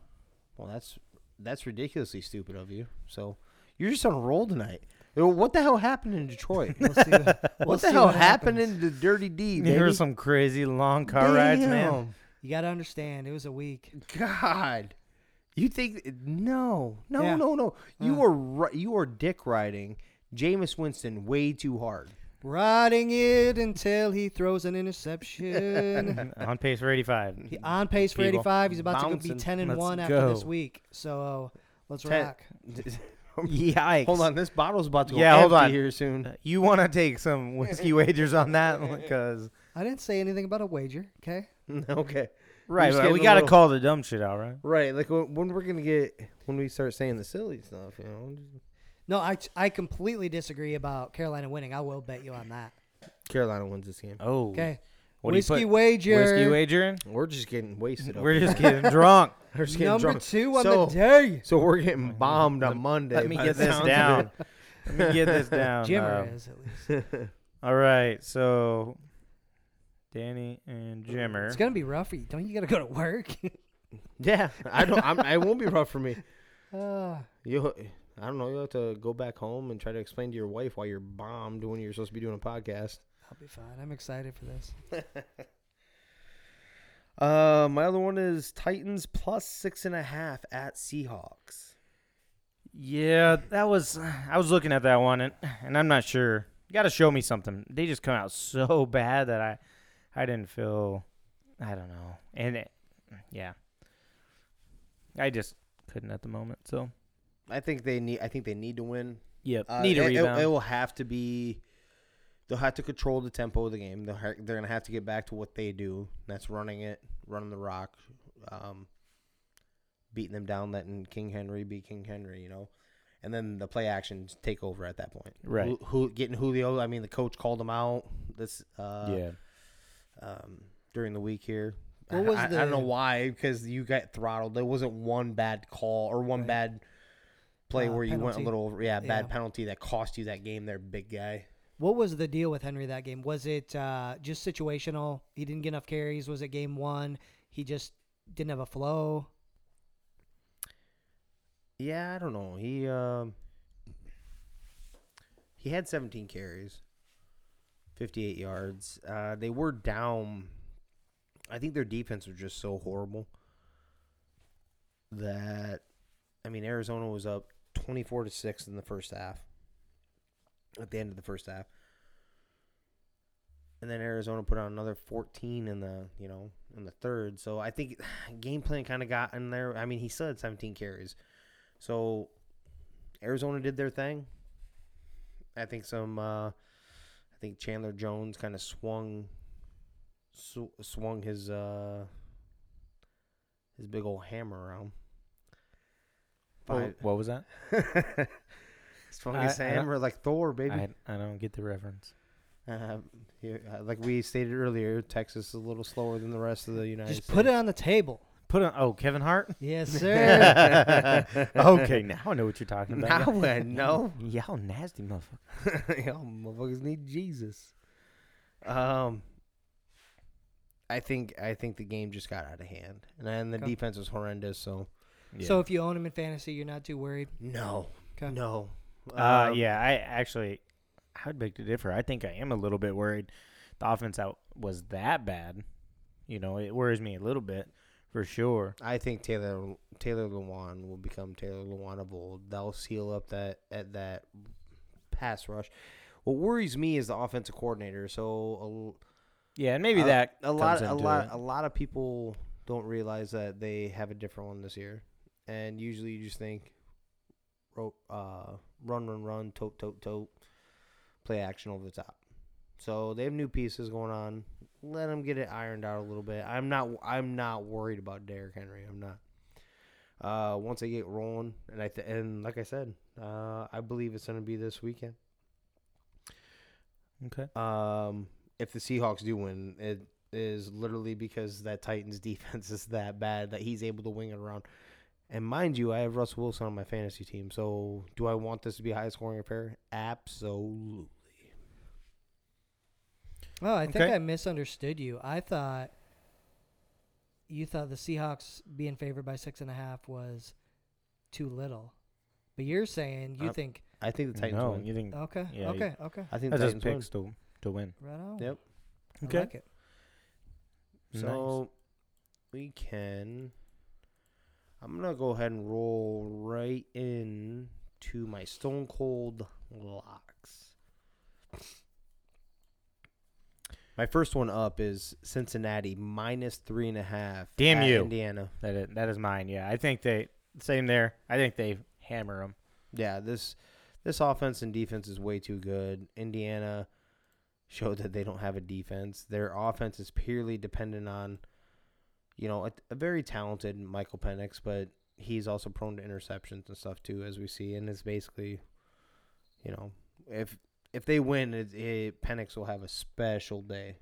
Well, that's that's ridiculously stupid of you. So you're just on a roll tonight. Yo, What the hell happened in Detroit? We'll see. What, we'll what the see hell what happened happens. in the Dirty D? There were baby? some crazy long car rides, man. Damn. You got to understand, it was a week. God, you think no, no, Yeah. no, no? You Uh. are ri- you are dick riding Jameis Winston way too hard. Riding it until he throws an interception. on pace for 85. He on pace for People 85. He's about to go bouncing. be 10 and Let's 1 after this week. So let's Ten- rock. Yikes. Hold on, this bottle's about to go Yeah, hold empty on. here soon. Uh, you want to take some whiskey wagers on that? Because I didn't say anything about a wager, okay? okay, right, just but getting we a got to little- call the dumb shit out, right? right? Like when, when we're gonna get when we start saying the silly stuff, you know. No, I, I completely disagree about Carolina winning. I will bet you on that. Carolina wins this game. Oh, Okay. What do you Whiskey put? wager. Whiskey wagering? We're just getting wasted. over We're just getting drunk. We're just getting Number drunk. two on So- the day. So we're getting bombed on Monday. Let me get this down. Let me get this down. Jimmer Um, is, at least. all right, so Danny and Jimmer. It's going to be rough for you. Don't you got to go to work? Yeah, I don't. I'm, I won't be rough for me. uh, You, I don't know. You have to go back home and try to explain to your wife why you're bombed when you're supposed to be doing a podcast. I'll be fine. I'm excited for this. Uh, my other one is Titans plus six and a half at Seahawks. Yeah, that was. I was looking at that one, and, and I'm not sure. You got to show me something. They just come out so bad that I, I didn't feel. I don't know, and it, yeah, I just couldn't at the moment. So I think they need. I think they need to win. yep, Uh, need a it, it- rebound. It, will have to be. They'll have to control the tempo of the game. They'll ha- they're gonna have to get back to what they do. That's running it, running the rock, um, beating them down, letting King Henry be King Henry. You know, and then the play actions take over at that point. Right. Who, who getting Julio? I mean, the coach called him out. This. Uh, yeah, um, during the week here. What I, was I, I don't know why because you got throttled. There wasn't one bad call or one Right. bad play Uh, where you went a penalty. little yeah bad Yeah. penalty that cost you that game. There, big guy. What was the deal with Henry that game? Was it uh, just situational? He didn't get enough carries. Was it game one? He just didn't have a flow. Yeah, I don't know. He um he had 17 carries, 58 yards. Uh, they were down. I think their defense was just so horrible that I mean Arizona was up 24 to 6 in the first half. At the end of the first half. And then Arizona put on another 14 in the, you know, in the third. So I think game plan kind of got in there. I mean, he still had 17 carries. So Arizona did their thing. I think some uh I think Chandler Jones kind of swung sw- swung his uh his big old hammer around. Five- what was that? I- his I like Thor, baby. I, I don't get the reference. Uh, yeah, uh, like we stated earlier, Texas is a little slower than the rest of the United States. Just States. put it on the table. Put on. Oh, Kevin Hart. Yes, sir. okay, now I know what you're talking about. Now I know. Y'all nasty motherfucker. Y'all motherfuckers need Jesus. Um, I think I think the game just got out of hand, and then the Okay. defense was horrendous. So Yeah. So if you own him in fantasy, you're not too worried. no, Okay. no. Uh, Um, yeah, I actually, I'd beg to differ. I think I am a little bit worried. The offense out was that bad. You know, it worries me a little bit for sure. I think Taylor Taylor Lewan will become Taylor Lewan of old. They'll seal up that at that pass rush. What worries me is the offensive coordinator. So Yeah, and maybe a, that a lot a lot it. a lot of people don't realize that they have a different one this year, and usually you just think, uh, run run run tote tote tote, play action over the top. So they have new pieces going on. Let them get it ironed out a little bit. I'm not I'm not worried about Derrick Henry. I'm not. Uh, once they get rolling, and I th- and like I said, uh, I believe it's gonna be this weekend. Okay. Um, if the Seahawks do win, it is literally because that Titans defense is that bad that he's able to wing it around. And mind you, I have Russell Wilson on my fantasy team. So do I want this to be a high scoring affair? Absolutely. Oh, I think Okay. I misunderstood you. I thought you thought the Seahawks being favored by six and a half was too little, but you're saying you think I think the Titans no, win. you think okay, Yeah, you- okay, okay, I think I the just Titans win. picks to to win. right on. Yep. I Okay. like it. So we can. I'm gonna go ahead and roll right in to my Stone Cold locks. My first one up is Cincinnati minus three and a half. Damn you. Indiana. That is, that is mine. Yeah, I think they same there. I think they hammer them. Yeah, this this offense and defense is way too good. Indiana showed that they don't have a defense. Their offense is purely dependent on, you know, a, a very talented Michael Penix, but he's also prone to interceptions and stuff too, as we see. And it's basically, you know, if if they win, it, it, Penix will have a special day.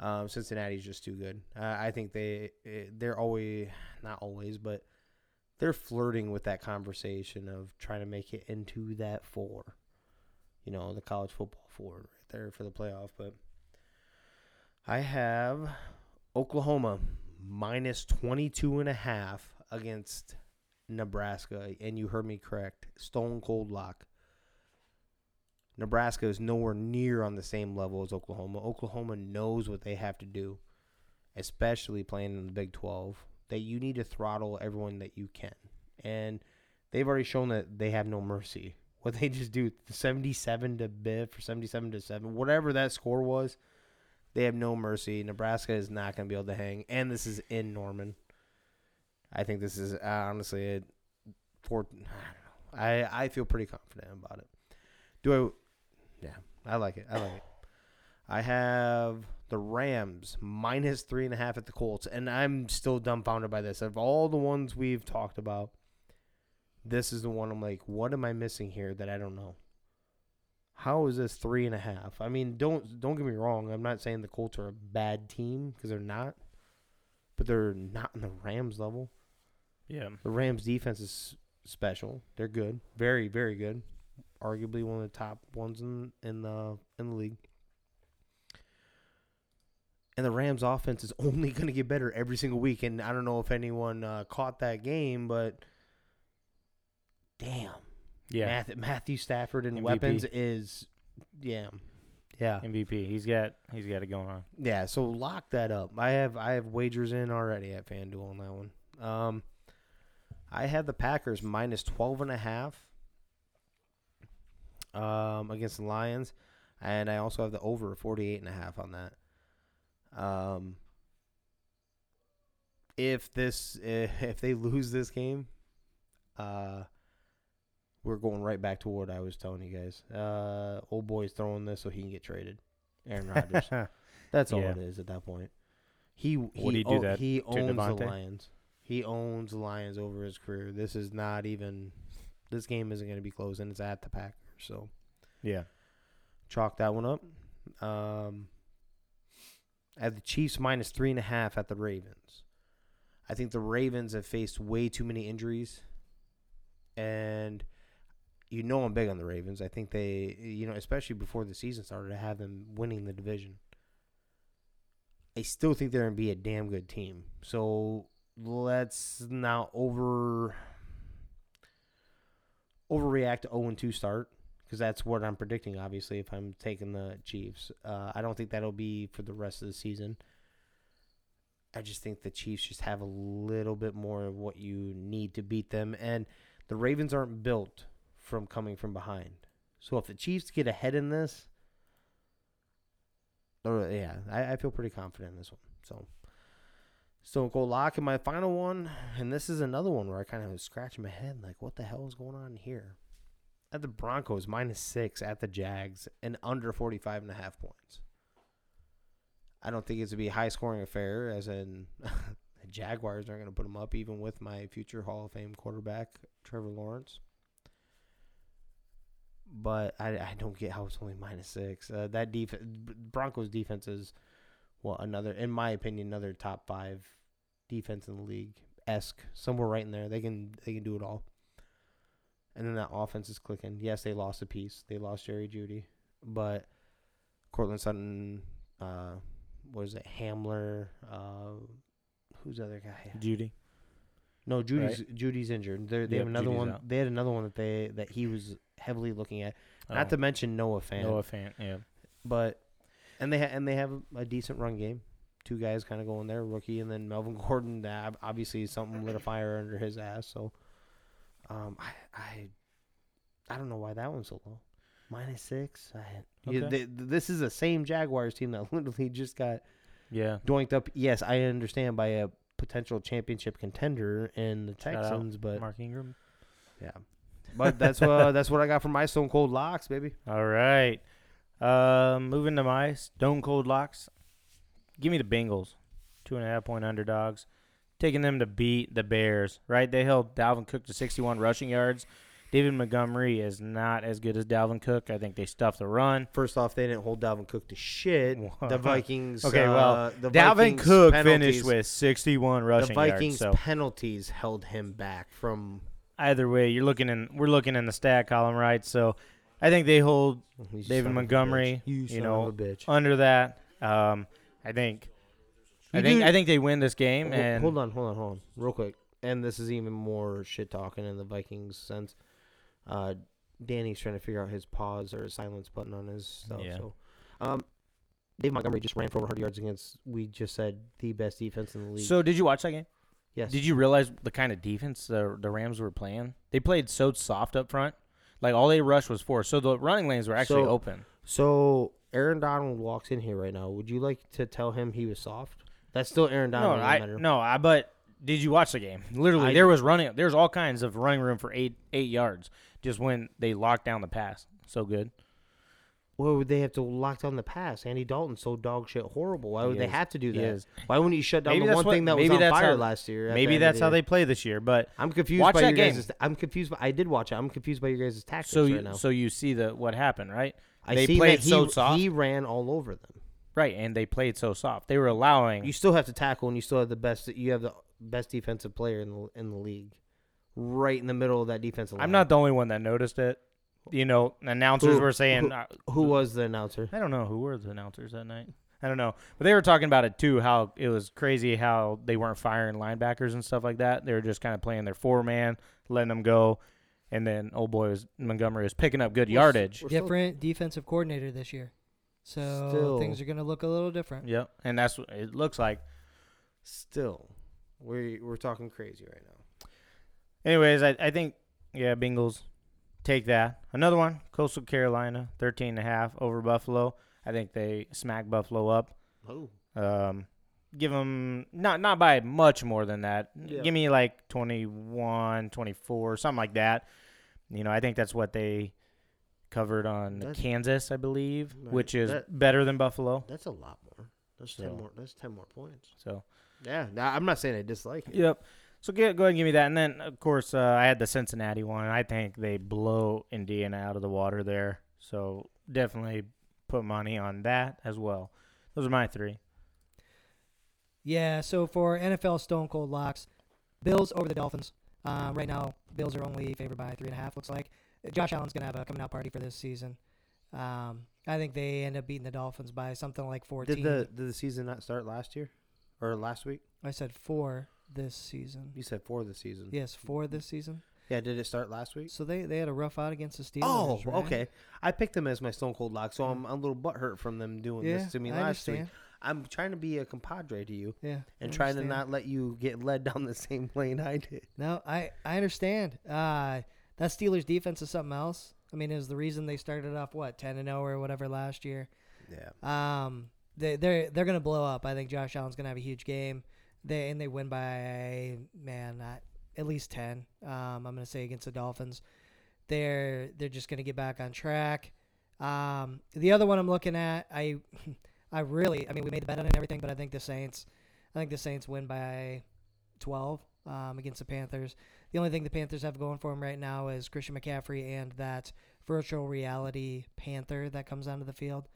Um, Cincinnati's just too good. Uh, I think they eh, they're always not always, but they're flirting with that conversation of trying to make it into that four. You know, the college football four right there for the playoff. But I have Oklahoma minus 22 and a half against Nebraska. And you heard me correct. Stone cold lock. Nebraska is nowhere near on the same level as Oklahoma. Oklahoma knows what they have to do, especially playing in the Big 12 that you need to throttle everyone that you can. And they've already shown that they have no mercy. What they just do, 77 to Biff or 77 to 7, whatever that score was, they have no mercy. Nebraska is not going to be able to hang. And this is in Norman. I think this is uh, honestly a for I. I, I feel pretty confident about it. Do I Yeah, I like it. I like it. I have the Rams minus three and a half at the Colts, and I'm still dumbfounded by this. Of all the ones we've talked about, this is the one I'm like, what am I missing here that I don't know? How is this three and a half? I mean, don't don't get me wrong. I'm not saying the Colts are a bad team because they're not, but they're not in the Rams level. Yeah. The Rams defense is special. They're good, very very good. Arguably one of the top ones in in the in the league. And the Rams offense is only going to get better every single week. And I don't know if anyone uh, caught that game, but damn, Yeah. Matthew, Matthew Stafford and MVP. weapons is yeah, yeah, MVP. He's got he's got it going on. yeah. So lock that up. I have I have wagers in already at FanDuel on that one. Um, I have the Packers minus 12 and a half um, against the Lions, and I also have the over 48 and a half on that. Um, if this if they lose this game, uh, we're going right back to what I was telling you guys. Uh, old boy's throwing this so he can get traded. Aaron Rodgers. That's all Yeah. it is at that point. He he do o- he owns Devontae? the Lions. He owns the Lions over his career. This is not even. This game isn't going to be close, and it's at the Packers. So yeah. chalk that one up. Um, at the Chiefs minus three and a half at the Ravens. I think the Ravens have faced way too many injuries, and you know I'm big on the Ravens. I think they, you know, especially before the season started, to have them winning the division. I still think they're gonna be a damn good team. So let's not over overreact to 0 2 start because that's what I'm predicting. Obviously, if I'm taking the Chiefs, uh, I don't think that'll be for the rest of the season. I just think the Chiefs just have a little bit more of what you need to beat them, and the Ravens aren't built from coming from behind. So if the Chiefs get ahead in this, or yeah, I, I feel pretty confident in this one. So Stone Cold Lock in my final one, and this is another one where I kind of was scratching my head, like, what the hell is going on here? At the Broncos, minus six at the Jags, and under 45 and a half points. I don't think it's to be a high scoring affair, as in the Jaguars aren't going to put them up, even with my future Hall of Fame quarterback, Trevor Lawrence. But I, I don't get how it's only minus six. Uh, that defense, Broncos defense is, well, another, in my opinion, another top five defense in the league esque, somewhere right in there. They can they can do it all. And then that offense is clicking. Yes, they lost a piece. They lost Jerry Jeudy, but Courtland Sutton, uh, what is it? Hamler, uh, who's the other guy? Jeudy. No, Jeudy's Jeudy's injured. They're, they Yep, have another Jeudy's one. out. They had another one that they that he was heavily looking at. Not Oh, to mention Noah Fant, Noah Fant. Yeah. but and they ha- and they have a decent run game. Two guys kind of going there, rookie, and then Melvin Gordon. That obviously something lit a fire under his ass. So, um, I I I don't know why that one's so low. Minus six. I, Okay. they, this is the same Jaguars team that literally just got Yeah. doinked up. Yes, I understand by a potential championship contender in the Texans, but Mark Ingram. yeah. But that's what that's what I got from my Stone Cold Locks, baby. All right. Um, moving to my Stone Cold Locks. Give me the Bengals. Two and a half point underdogs. Taking them to beat the Bears, right? They held Dalvin Cook to 61 rushing yards. David Montgomery is not as good as Dalvin Cook. I think they stuffed the run. First off, they didn't hold Dalvin Cook to shit. The Vikings. Okay, uh, well, the Dalvin Vikings Cook finished with 61 rushing the Vikings yards. So penalties held him back from. either way, you're looking in. We're looking in the stat column, right? So I think they hold You David son of a Montgomery. You, you know, of a bitch. under that. Um, I think. I think do- I think they win this game. And hold on, hold on, hold on, real quick. And this is even more shit talking in the Vikings sense. Uh, Danny's trying to figure out his pause or his silence button on his stuff. Yeah. So, um, Dave Montgomery just ran for over 100 yards against. We just said the best defense in the league. So did you watch that game? yes, Did you realize the kind of defense the the Rams were playing? They played so soft up front. Like all they rushed was four. So the running lanes were actually So- open. So Aaron Donald walks in here right now. Would you like to tell him he was soft? That's still Aaron Donald. no I matter- no, I but did you watch the game? Literally, I there was running. There's all kinds of running room for eight eight yards just when they locked down the pass. So good. Why would they have to lock down the pass? Andy Dalton so dog shit horrible. Why would He they is. have to do He that? is. Why wouldn't you shut down Maybe the that's one what- thing that was maybe on that's fire how- last year? at the Maybe end of that's the how year? they play this year. But I'm confused Watch by that your game. guys' I'm confused. By, I did watch it. I'm confused by your guys' tactics so you right now. so you see the what happened, right? I they see played that he, so soft. he ran all over them. Right, and they played so soft. They were allowing. You still have to tackle, and you still have the best. You have the best defensive player in the in the league, right in the middle of that defensive line. I'm not the only one that noticed it. You know, announcers Who- were saying. who- uh, Who was the announcer? I don't know who were the announcers that night. I don't know, but they were talking about it too. How it was crazy how they weren't firing linebackers and stuff like that. They were just kind of playing their four man, letting them go, and then old boy was Montgomery was picking up good We're yardage. we're still- Different defensive coordinator this year. So Still. things are going to look a little different. Yep, and that's what it looks like. Still, we we're talking crazy right now. Anyways, I, I think yeah, Bengals take that. Another one, Coastal Carolina, 13 and a half over Buffalo. I think they smack Buffalo up. Oh, Um, give them not not by much more than that. Yeah. Give me like 21, 24, something like that. you know, I think that's what they covered on That's- Kansas, I believe, Right. which is That- better than Buffalo. That's a lot more. That's So- ten more. That's ten more points. So Yeah, I'm not saying I dislike it. Yep. So get, go ahead and give me that. And then, of course, uh, I had the Cincinnati one. I think they blow Indiana out of the water there. So definitely put money on that as well. Those are my three. Yeah, so for NFL Stone Cold locks, Bills over the Dolphins. Um, right now, Bills are only favored by three and a half. Looks like Josh Allen's gonna have a coming out party for this season. Um, I think they end up beating the Dolphins by something like fourteen. Did the did the season not start last year or last week? I said four this season. You said for the season. Yes, four this season. Yeah. Did it start last week? So they, they had a rough out against the Steelers. Oh, right? okay. I picked them as my Stone Cold lock, so I'm, I'm a little butthurt from them doing Yeah, this to me I last understand. week. I'm trying to be a compadre to you Yeah, and trying to not let you get led down the same lane I did. No, I I understand. Uh, that Steelers defense is something else. I mean, is the reason they started off what ten and zero or whatever last year. Yeah. Um, they they're they're gonna blow up. I think Josh Allen's gonna have a huge game. They and they win by man not, at least ten. Um, I'm gonna say against the Dolphins. They're they're just gonna get back on track. Um, the other one I'm looking at, I I really, I mean, we made the bet on it and everything, but I think the Saints, I think the Saints win by 12 um, against the Panthers. The only thing the Panthers have going for them right now is Christian McCaffrey and that virtual reality Panther that comes onto the field.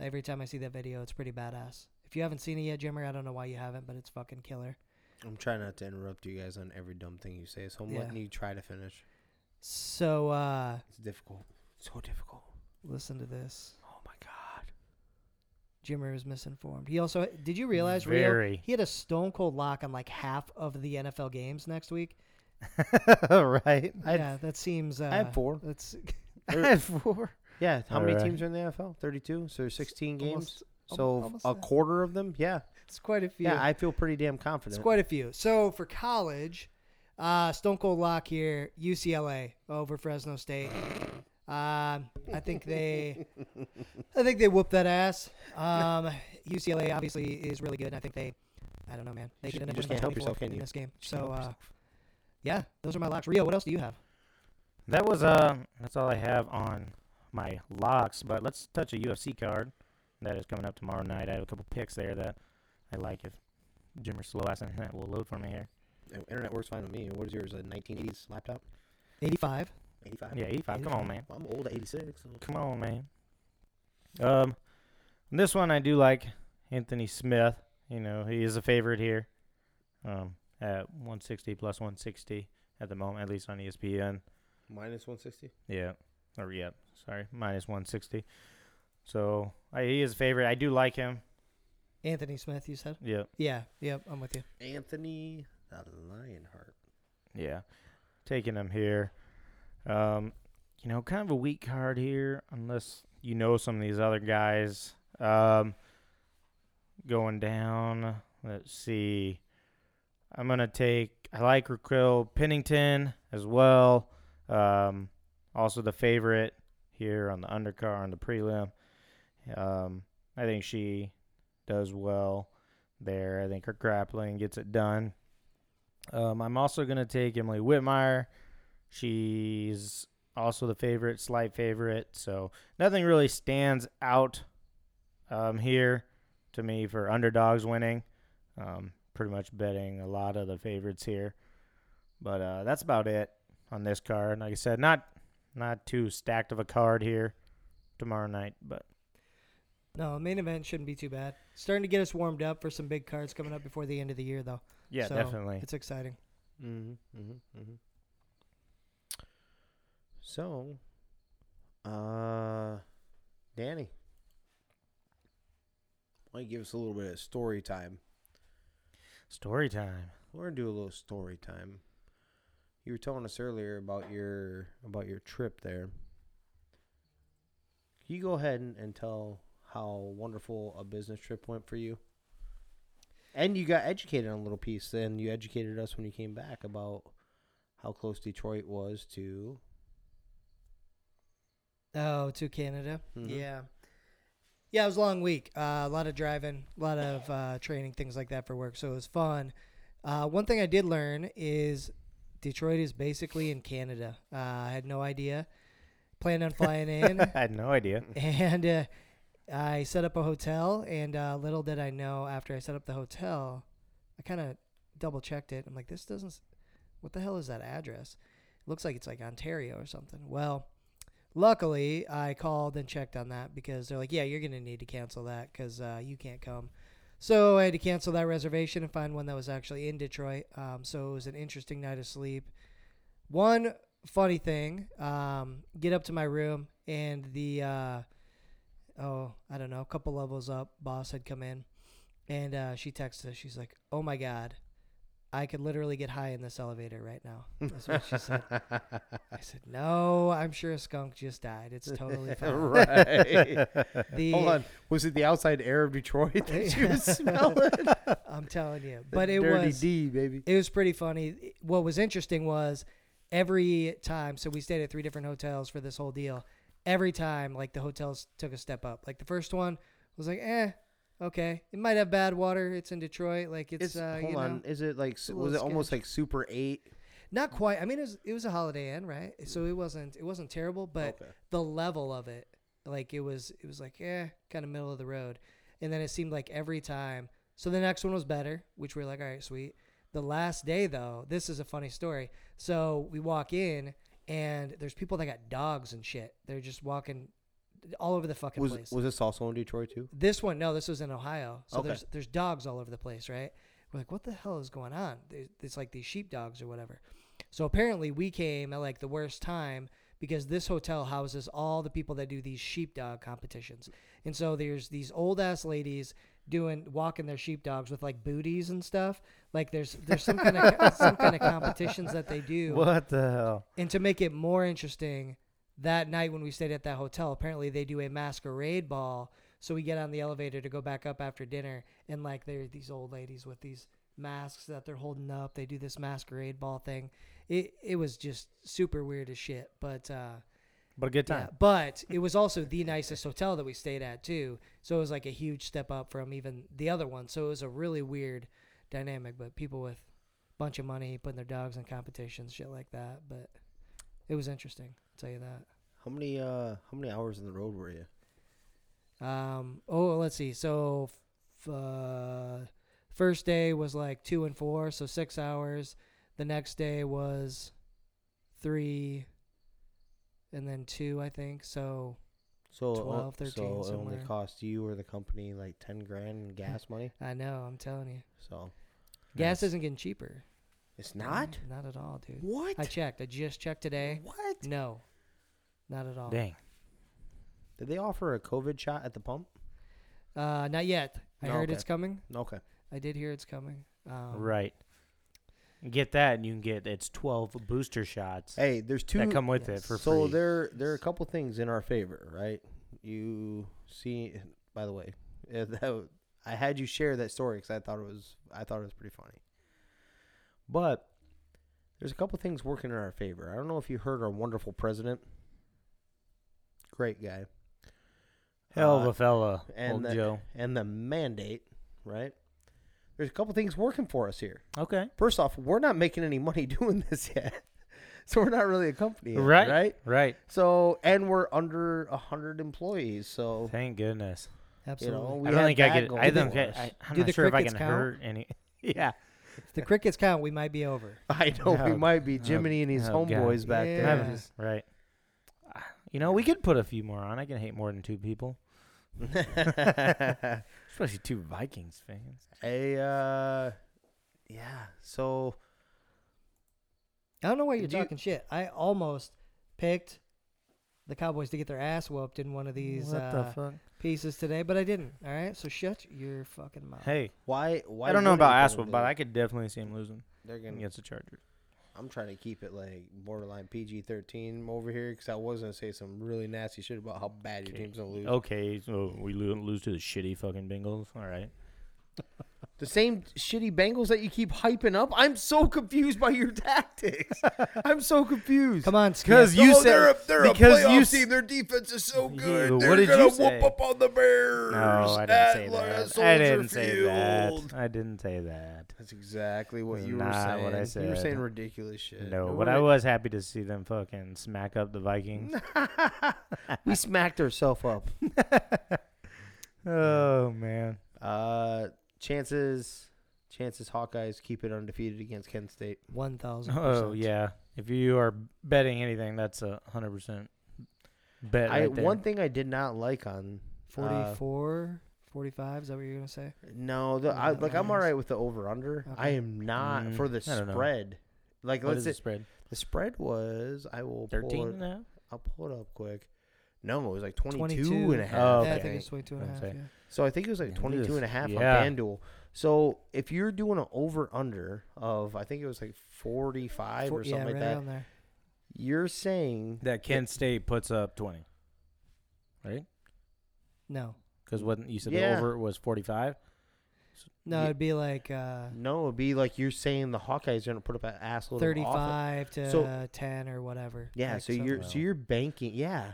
Every time I see that video, it's pretty badass. If you haven't seen it yet, Jimmer, I don't know why you haven't, but it's fucking killer. I'm trying not to interrupt you guys on every dumb thing you say, so I'm Yeah. letting you try to finish. So uh, It's difficult. So difficult. listen to this. Oh my god. Jimmer is misinformed. He also did you realize Rio? Very. He had a stone cold lock on like half of the NFL games next week. right. I had- yeah, that seems. Uh, I had four. That's I had four. Yeah. How many Alright. teams are in the NFL? 32. So there's 16 games. Almost- so almost a that. quarter of them. Yeah. it's quite a few. Yeah. I feel pretty damn confident. It's quite a few. So for college, uh, Stone Cold Lock here, UCLA over Fresno State. Um, I think they, I think they whoop that ass. Um, UCLA obviously is really good. And I think they, I don't know, man. They You could end just- up you just winning can't help 24 yourself, can in you? this game. Just can't So help uh, yeah, those are my locks. Rio, what else do you have? That was uh that's all I have on my locks, but let's touch a UFC card that is coming up tomorrow night. I have a couple picks there that I like if Jimmer slow ass internet will load for me here. Internet works fine with me. What is yours? A 1980s laptop? 85. 85. Yeah, 85. Come on, man. Well, I'm old at 86. So. Come on, man. Um, this one I do like Anthony Smith. You know, he is a favorite here. Um, at 160 plus 160 at the moment, at least on ESPN. Minus 160. Yeah, or yeah, sorry, minus 160. So I, he is a favorite. I do like him. Anthony Smith, you said? Yeah, Yeah, yep, I'm with you. Anthony the Lionheart. yeah, taking him here. Um, you know, kind of a weak card here, unless you know some of these other guys. Um, going down. Let's see. I'm gonna take. I like Raquel Pennington as well. Um, also the favorite here on the undercar on the prelim. Um, I think she does well there. I think her grappling gets it done. Um, I'm also gonna take Emily Whitmire. She's also the favorite, slight favorite. So nothing really stands out um, here to me for underdogs winning. Um, pretty much betting a lot of the favorites here, but uh, that's about it on this card. Like I said, not not too stacked of a card here tomorrow night, but No, main event shouldn't be too bad. Starting to get us warmed up for some big cards coming up before the end of the year, though. yeah, So, definitely. It's exciting. Mm-hmm, mm-hmm, mm-hmm. So, uh, Danny, why don't you give us a little bit of story time? Story time. We're gonna do a little story time. You were telling us earlier about your about your trip there. Can you go ahead and, and tell how wonderful a business trip went for you? And you got educated on a little piece. Then you educated us when you came back about how close Detroit was to. Oh, to Canada. Mhm. Yeah. Yeah, it was a long week. Uh, a lot of driving, a lot of uh, training, things like that for work. So it was fun. Uh, one thing I did learn is Detroit is basically in Canada. Uh, I had no idea. Planned on flying in, I had no idea. and uh, I set up a hotel. And uh, little did I know, after I set up the hotel, I kind of double checked it. I'm like, this doesn't. What the hell is that address? It looks like it's like Ontario or something. Well, luckily I called and checked on that because they're like, yeah, you're gonna need to cancel that because uh, you can't come. So I had to cancel that reservation and find one that was actually in Detroit. Um, so it was an interesting night of sleep. One funny thing, um, get up to my room and the uh, oh I don't know, a couple levels up, boss had come in, and uh, she texted us. She's like, "Oh my god, I could literally get high in this elevator right now." That's what she said. I said, "No, I'm sure a skunk just died. It's totally fine." right. The, Hold on. Was it the outside air of Detroit that you was smelling? I'm telling you, but it Dirty was D, baby. it was pretty funny. What was interesting was every time. So we stayed at three different hotels for this whole deal. Every time, like the hotels took a step up. Like the first one was like, eh, okay, it might have bad water. It's in Detroit. Like it's, It's, uh, hold you know, on. Is it like was it little almost like Super Eight? not quite. I mean, it was it was a Holiday Inn, right? So it wasn't it wasn't terrible, but Okay. the level of it, like it was it was like eh, kind of middle of the road. And then it seemed like every time. So the next one was better, which we are like, all right, sweet. The last day though, this is a funny story. So we walk in and there's people that got dogs and shit. They're just walking all over the fucking was place. was this also in Detroit too? This one, no, this was in Ohio. So Okay. there's there's dogs all over the place, right? We're like, what the hell is going on? It's like these sheep dogs or whatever. So apparently we came at like the worst time because this hotel houses all the people that do these sheepdog competitions. And so there's these old ass ladies doing walking their sheepdogs with like booties and stuff. Like there's there's some kind of some kind of competitions that they do. What the hell? And to make it more interesting, that night when we stayed at that hotel, apparently they do a masquerade ball. So we get on the elevator to go back up after dinner, and like there are these old ladies with these masks that they're holding up. They do this masquerade ball thing. It it was just super weird as shit, but uh, But a good yeah. time. But it was also the nicest hotel that we stayed at too. So it was like a huge step up from even the other one. So it was a really weird dynamic. But people with a bunch of money putting their dogs in competitions, shit like that. But it was interesting. I'll tell you that. How many uh how many hours in the road were you? Um, oh, let's see. So, f- uh, first day was like two and four, so six hours. The next day was three, and then two, I think. So So uh, 12, 13 so it only cost you or the company like ten grand in gas money. I know, I'm telling you, So gas Nice. isn't getting cheaper. it's not. Mm, not at all, dude. What? I checked. I just checked today. What? No, not at all. Dang. Did they offer a COVID shot at the pump? Uh, not yet. I No, heard okay. it's coming. Okay. I did hear it's coming. Um, Right. Get that, and you can get it's twelve booster shots Hey, there's two. that come with yes. it for so free. So there there are a couple things in our favor, right? You see, by the way, that, I had you share that story because I thought it was I thought it was pretty funny. But there's a couple things working in our favor. I don't know if you heard our wonderful president. Great guy. Hell of Uh, a fella, and old the- Joe. and the mandate, right? There's a couple things working for us here. Okay. First off, we're not making any money doing this yet. So we're not really a company, yet, Right. Right. Right. So and we're under a hundred employees. So Thank goodness. Absolutely. we I don't think I that could. going I don't for get. I, I'm Do not sure if I can count? hurt any. Yeah. if the crickets count, we might be over. I know we Oh, might be oh, Jiminy and his oh, God. homeboys back Yeah. there. Just- right. Ah, You know, we could put a few more on. I can hate more than two people, especially two Vikings fans. a uh, yeah. So I don't know why you're Do you- talking shit. I almost picked the Cowboys to get their ass whooped in one of these what the uh, fuck? pieces today, but I didn't. All right, so shut your fucking mouth. Hey, why? Why? I don't know about you ass put whoop, but? I could definitely see him losing They're gonna. against the Chargers. I'm trying to keep it like borderline PG-13 over here because I was gonna say some really nasty shit about how bad your team's gonna lose. Okay, so we lo- lose to the shitty fucking Bengals. All right. The same shitty Bengals that you keep hyping up. I'm so confused by your tactics. I'm so confused. Come on, Because you oh, said they're a, they're because a playoff you s- team. Their defense is so Yeah, good. what they're did gonna you whoop say? up on the Bears. No, I didn't say that. I didn't say Field. that. I didn't say that. That's exactly what That's you were saying. what I said. You were saying ridiculous shit. No, We're but I was happy to see them fucking smack up the Vikings. we smacked ourselves up. oh man. Uh, chances, chances Hawkeyes keep it undefeated against Kent State. One thousand. Oh yeah. If you are betting anything, that's a hundred percent bet I right there. one thing I did not like on uh, 44, 45, Is that what you're gonna say? no, the I, like I'm all right with the over under. I am not Mm, for the I know. spread. Like what let's is say the spread? the spread was I will pull 13 it, and? I'll pull it up quick. No, it was like 22, 22. and a half. Oh, Yeah, I okay. think it's 22 and a I'd half. Yeah. So I think it was like Yeah, 22 and a half yeah. on FanDuel. So if you're doing an over under of I think it was like 45 Four- or something yeah, like right that, on there. you're saying That Kent State puts up 20. Right? No, Because what you said Yeah. the over was 45. no, Ye- it'd be like uh, no, it'd be like you're saying the Hawkeyes are going to put up an assload of offense. 35 to So- 10 or whatever. Yeah, Like so you're like so you're banking, yeah.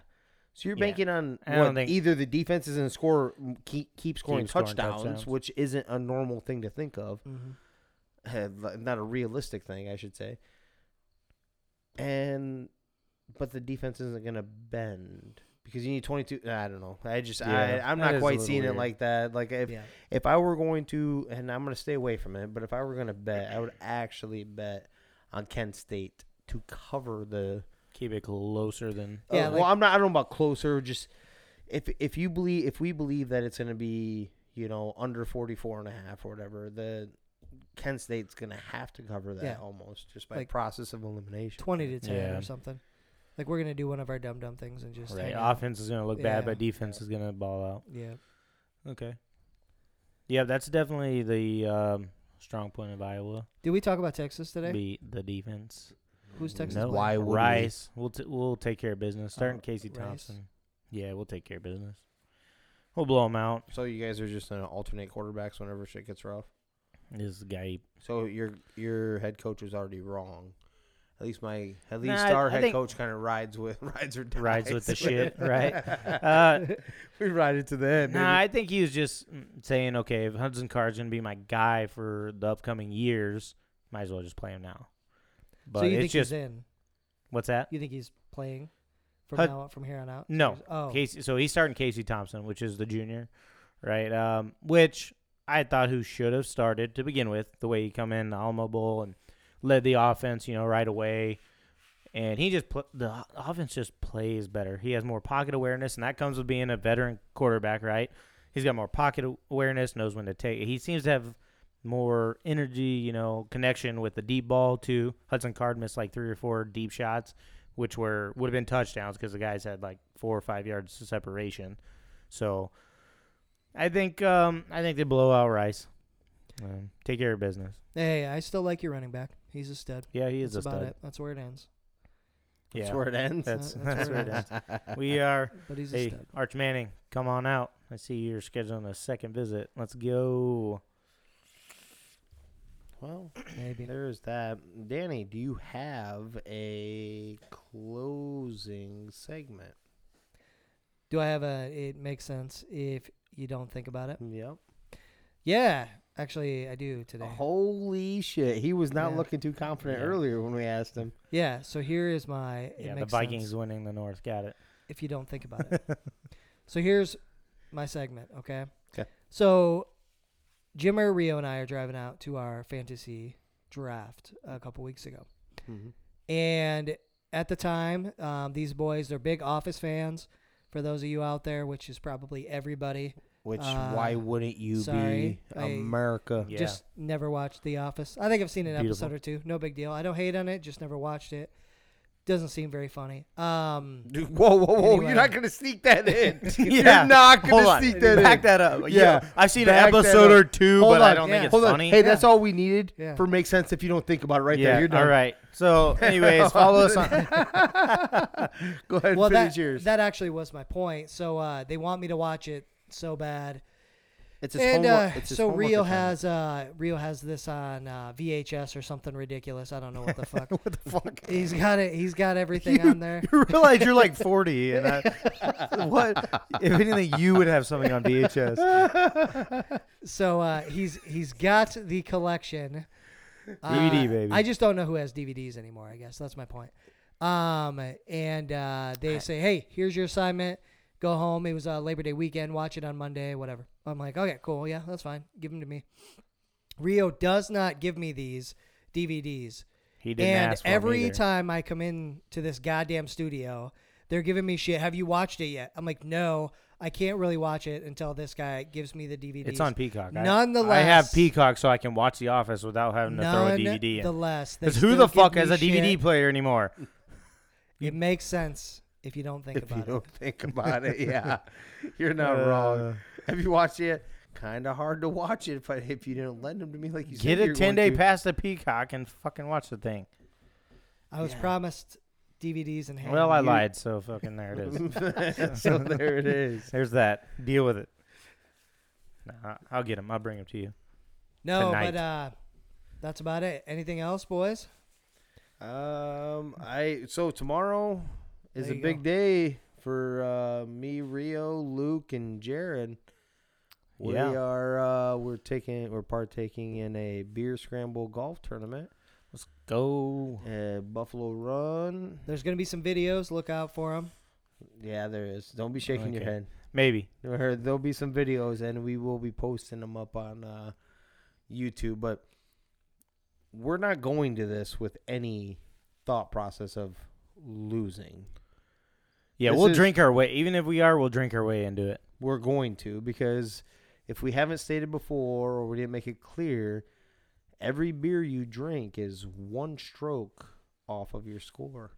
So you're Yeah. banking on what, think- either the defense is going to score keep, keep scoring, scoring touchdowns, touchdowns. which isn't a normal thing to think of. Mhm. uh, not a realistic thing, I should say. And but the defense isn't going to bend because you need 22 I don't know. I just Yeah, I I'm not quite seeing it like that. Like if yeah. if I were going to and I'm going to stay away from it, but if I were going to bet, I would actually bet on Kent State to cover the Keep it closer than. Yeah, uh, like- well, I'm not. I don't know about closer. Just if if you believe if we believe that it's going to be you know under 44 and a half or whatever, the Kent State's going to have to cover that Yeah. almost just by Like process of elimination. 20 to 10 Yeah. or something. Like we're gonna do one of our dumb dumb things and just Right. Offense is going to look Yeah. bad, but defense is going to ball out. Yeah. Okay. Yeah, that's definitely the um, strong point of Iowa. Did we talk about Texas today? Be the defense. Who's Texas? No. Why would? Rice. We'll t- we'll take care of business. Starting Oh, Casey Rice. Thompson. Yeah, we'll take care of business. We'll blow them out. So you guys are just going to alternate quarterbacks whenever shit gets rough. This is guy. So your your head coach was already wrong. At least my at least Nah, our I head think- coach kind of rides with rides or dies. Rides with the shit, right? Uh, we ride it to the end. Nah, I think he was just saying, okay, if Hudson Card's gonna be my guy for the upcoming years, might as well just play him now. But so you it's think just he's in? what's that? You think he's playing from Hud- now from here on out? No. Oh. Casey, so he's starting Casey Thompson, which is the junior, right? Um, which I thought who should have started to begin with, the way he come in the Alamo Bowl and led the offense, you know, right away. And he just put the offense just plays better. He has more pocket awareness, and that comes with being a veteran quarterback, right? He's got more pocket awareness, knows when to take. it. He seems to have more energy, you know, connection with the deep ball too. Hudson Card missed like three or four deep shots, which were would have been touchdowns because the guys had like four or five yards of separation. So I think um, I think they blow out Rice. Um, take care of business. Hey, I still like your running back. He's a stud. Yeah, he is That's a about stud. it. That's where it ends. Yeah, That's where it ends. That's that's, that's where where it it ends. We are. But he's a Hey, stud. Arch Manning, come on out. I see you're scheduling a second visit. Let's go. Well, Maybe. there's that. Danny, do you have a closing segment? Do I have a? It makes sense if you don't think about it. Yep. Yeah, actually, I do today. Holy shit! He was not Yeah. looking too confident Yeah. earlier when we asked him. Yeah. So here is my. It Yeah, the Vikings sense winning the North. Got it. if you don't think about it. so here's my segment. Okay. Okay. So, Jimmer, Rio, and I are driving out to our fantasy draft a couple weeks ago. And at the time, um, these boys, they're big Office fans. For those of you out there, which is probably everybody, Which Uh, why wouldn't you sorry, be I- America? Yeah. just never watched The Office. I think I've seen an Beautiful. episode or two. No big deal. I don't hate on it. Just never watched it. Doesn't seem very funny. Um, Dude, whoa, whoa, whoa! Anyway. You're not gonna sneak that in. Yeah. You're not gonna Hold on. sneak that Back in. that up. Yeah. Yeah. I've seen Back an that episode up. or two, Hold but I on. don't Yeah. think it's Hold on. funny. Hey, that's all we needed Yeah. for make sense. If you don't think about it right yeah. there, you're done. All right. So, anyways, follow us on. Go ahead. well, finish that yours. that actually was my point. So uh, they want me to watch it so bad. It's his and homework. uh, it's his so Rio has uh Rio has this on uh, VHS or something ridiculous. I don't know what the fuck. what the fuck? he's got it. He's got everything on there. You realize you're like 40, and I, what? If anything, you would have something on VHS. So uh, he's he's got the collection. DVD, Uh, baby. I just don't know who has DVDs anymore. I guess that's my point. Um, and uh, they say, "Hey, here's your assignment. Go home." It was uh, Labor Day weekend. Watch it on Monday, whatever. I'm like, "Okay, cool. Yeah, that's fine. Give them to me." Rio does not give me these DVDs, He didn't and ask for every time I come in to this goddamn studio, they're giving me shit. Have you watched it yet? I'm like, "No, I can't really watch it until this guy gives me the DVDs." It's on Peacock. I- I have Peacock, so I can watch The Office without having to throw a DVD in. Nonetheless, Because who the fuck has a DVD shit. player anymore? It makes sense if you don't think If you about it. don't think about it, yeah, you're not wrong. Uh, Have you watched it? Kind of hard to watch it but if you didn't lend them to me like you said. Get a ten day to. pass to Peacock and fucking watch the thing. I was Yeah. promised DVDs in hand. Well, I You- lied, so fucking there it is. so there it is. There's that. Deal with it. Nah, I'll get them. I'll bring them to you. No, tonight. but uh, that's about it. Anything else, boys? Um, I so tomorrow is There a you big go. day for uh, me, Rio, Luke, and Jared. We Yeah. are uh, we're taking we're partaking in a beer scramble golf tournament Let's go. at Buffalo Run. There's gonna be some videos. Look out for them. Yeah, there is. Don't be shaking your head. Maybe. There- There'll be some videos, and we will be posting them up on uh, YouTube. But we're not going to this with any thought process of losing. Yeah, This we'll is- drink our way. Even if we are, we'll drink our way into it. We're going to because if we haven't stated before or we didn't make it clear, every beer you drink is one stroke off of your score.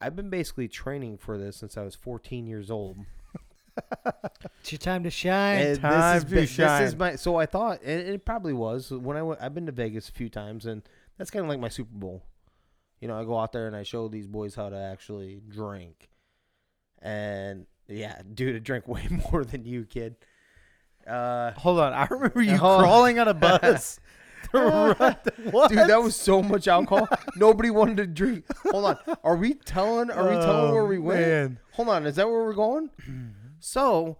I've been basically training for this since I was 14 years old. It's your time to shine. And Time this, is, to ba- this is shine. my so I thought and it probably was when I went, I've been to Vegas a few times and that's kind of like my Super Bowl. You know, I go out there and I show these boys how to actually drink. And yeah, dude, I drink way more than you, kid. Uh, Hold on. I remember you Hold crawling on a bus. dude, that was so much alcohol. Nobody wanted to drink. Hold on, are we telling? Are we telling where we Oh, went? man. Hold on, is that where we're going? so,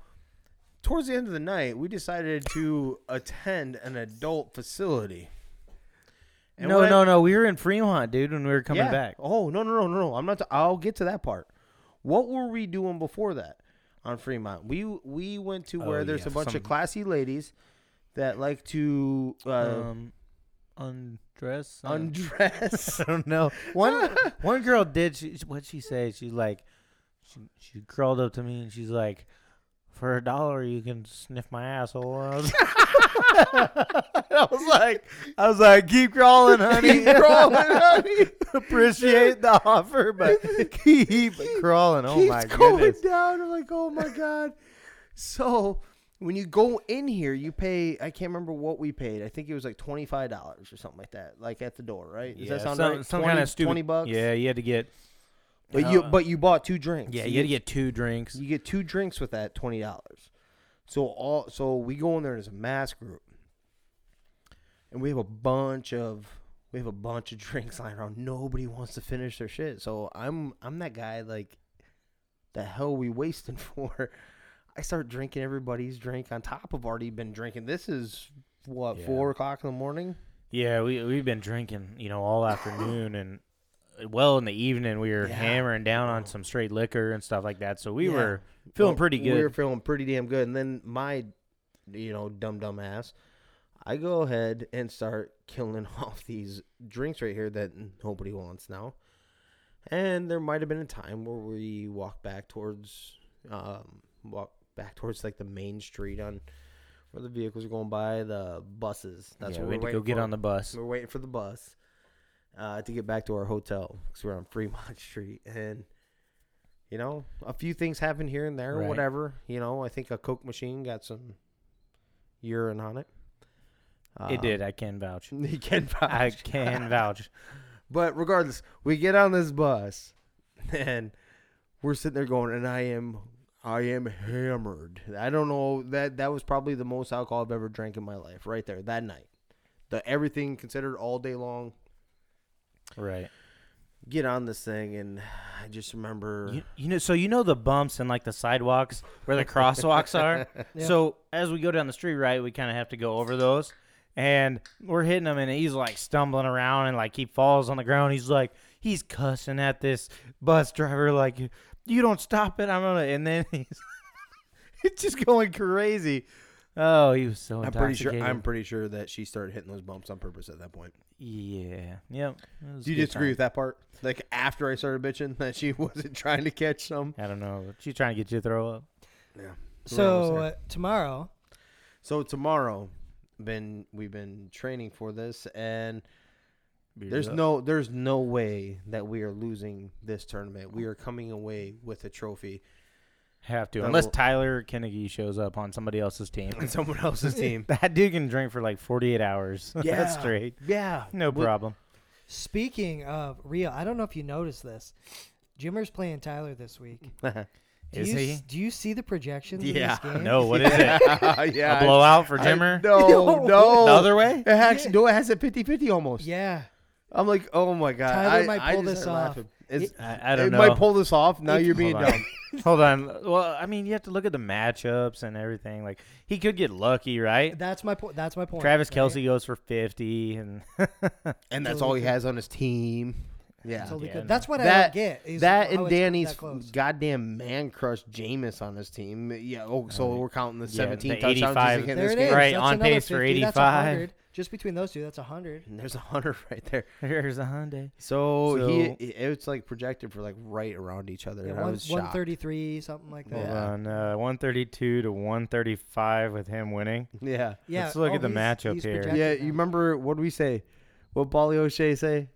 towards the end of the night, we decided to attend an adult facility. And no, no, no. We were in Fremont, dude, when we were coming yeah. back. Oh no, no, no, no, no! I'm not. i I'll get to that part. What were we doing before that on Fremont? We we went to where Oh, there's yeah, a bunch some- of classy ladies that like to uh, um, undress. uh, undress. I don't know. One one girl did. She, what she say? She's like, she she crawled up to me and she's like, for a dollar you can sniff my asshole. I was, I was like, I was like, keep crawling, honey. Keep crawling, honey. Appreciate the offer, but keep crawling. Oh my going goodness. down. I'm like, oh my god. So when you go in here, you pay. I can't remember what we paid. I think it was like twenty five dollars or something like that, like at the door, right? Does that sound some, right? Some 20, kind of stupid. 20 bucks. Yeah, you had to get. But you uh, but you bought two drinks. Yeah, you had to get two drinks. You get two drinks with that twenty dollars. So all so we go in there as a mass group, and we have a bunch of we have a bunch of drinks lying around. Nobody wants to finish their shit. So I'm I'm that guy like, the hell we wasting for? I start drinking everybody's drink on top of already been drinking. This is what Yeah. four o'clock in the morning. Yeah, we we've been drinking, you know, all afternoon and well in the evening we were Yeah. hammering down on some straight liquor and stuff like that. So we Yeah. were feeling Well, pretty good. We were feeling pretty damn good. And then my, you know, dumb dumb ass, I go ahead and start killing off these drinks right here that nobody wants now. And there might have been a time where we walk back towards, um, walk back towards like the main street on where the vehicles are going by, the buses. That's yeah, what we we're had to go get for. on the bus. We're waiting for the bus uh, to get back to our hotel because we're on Fremont Street, and you know, a few things happen here and there, Right. whatever. You know, I think a Coke machine got some urine on it. it Um, did. I can vouch. You can vouch. I can vouch. But regardless, we get on this bus, and we're sitting there going, and I am, I am hammered. I don't know that that was probably the most alcohol I've ever drank in my life. Right there that night, the everything considered all day long. Right. Get on this thing, and I just remember. You, you know, so you know the bumps and like the sidewalks where the crosswalks are. Yeah. So as we go down the street, right, we kind of have to go over those, and we're hitting him, and he's like stumbling around, and like he falls on the ground. He's like he's cussing at this bus driver, like you don't stop it, I'm gonna, and then he's it's just going crazy. Oh, he was so I'm pretty sure. I'm pretty sure that she started hitting those bumps on purpose at that point. Yeah. Yep. Do you disagree time. with that part? Like after I started bitching that she wasn't trying to catch some. I don't know. She's trying to get you to throw up. Yeah. So uh, tomorrow, So tomorrow, been we've been training for this, and there's up. no there's no way that we are losing this tournament. We are coming away with a trophy Have to, That unless will- Tyler Kennedy shows up on somebody else's team. on someone else's team. that dude can drink for like 48 hours. Yeah. That's straight. Yeah, No We- problem. speaking of Rio, I don't know if you noticed this. Jimmer's playing Tyler this week. Do Is you, he? s- Do you see the projections Yeah. in this game? No, what is it? yeah, A blowout for I- Jimmer? no, No. no. The other way? It actually, no, it has a 50-50 almost. Yeah. I'm like, oh my god. Tyler I, might I pull just this started off. laughing. It's, I, I don't it know. might pull this off. Now It- you're being Hold on. dumb. Hold on. Well, I mean, you have to look at the matchups and everything. Like he could get lucky, right? That's my point. That's my point. Travis right? Kelce goes for 50, and And that's Totally all he good. has on his team. Yeah. Totally Yeah, good. no. That's what I don't get. Is that how and it's Danny's that close. goddamn man crush Jameis on his team. Yeah. Oh, so Oh, we're counting the yeah, 17 the touchdowns he's 85. getting There this it game. is. Right, That's on another pace for 50. That's 85. 100. Just between those two, that's a hundred. And there's a hundred right there. here's a Hyundai. So, So- he it's like projected for like right around each other. Yeah, and I one was shocked. one thirty three, something like that. Hold Yeah. on, uh, 132 to 135 with him winning. Yeah. Yeah. Let's look oh, at the he's- matchup he's here. projected Yeah. now. You remember what did we say? What Bali O'Shea say?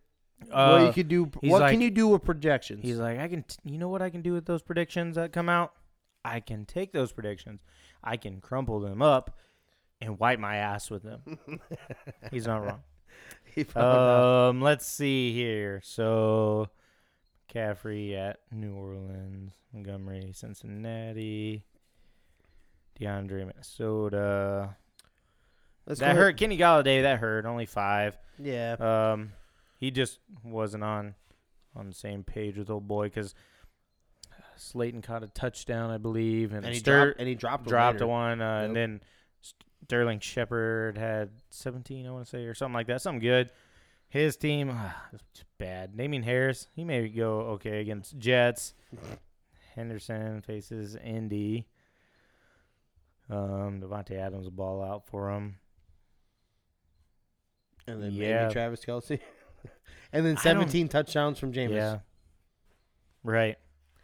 what Uh, you could do? he's What like- can you do with projections? He's like, I can. T- you know what I can do with those predictions that come out? I can take those predictions, I can crumple them up, and wipe my ass with them. He's not wrong. He. Um, let's see here. So, Caffrey at New Orleans, Montgomery, Cincinnati, DeAndre, Minnesota. Let's that hurt. Kenny Golladay, that hurt. Only five. Yeah. Um, he just wasn't on on the same page with old boy because Slayton caught a touchdown, I believe, and, and he dropped and he dropped, dropped later. one, uh, and then Sterling Shepard had 17, I want to say, or something like that, something good. His team, it's just bad. Damien Harris, he may go okay against Jets. Henderson faces Indy. Um, Davante Adams will ball out for him. And then Yeah. maybe Travis Kelce. and then 17 touchdowns from Jameis. Yeah, right.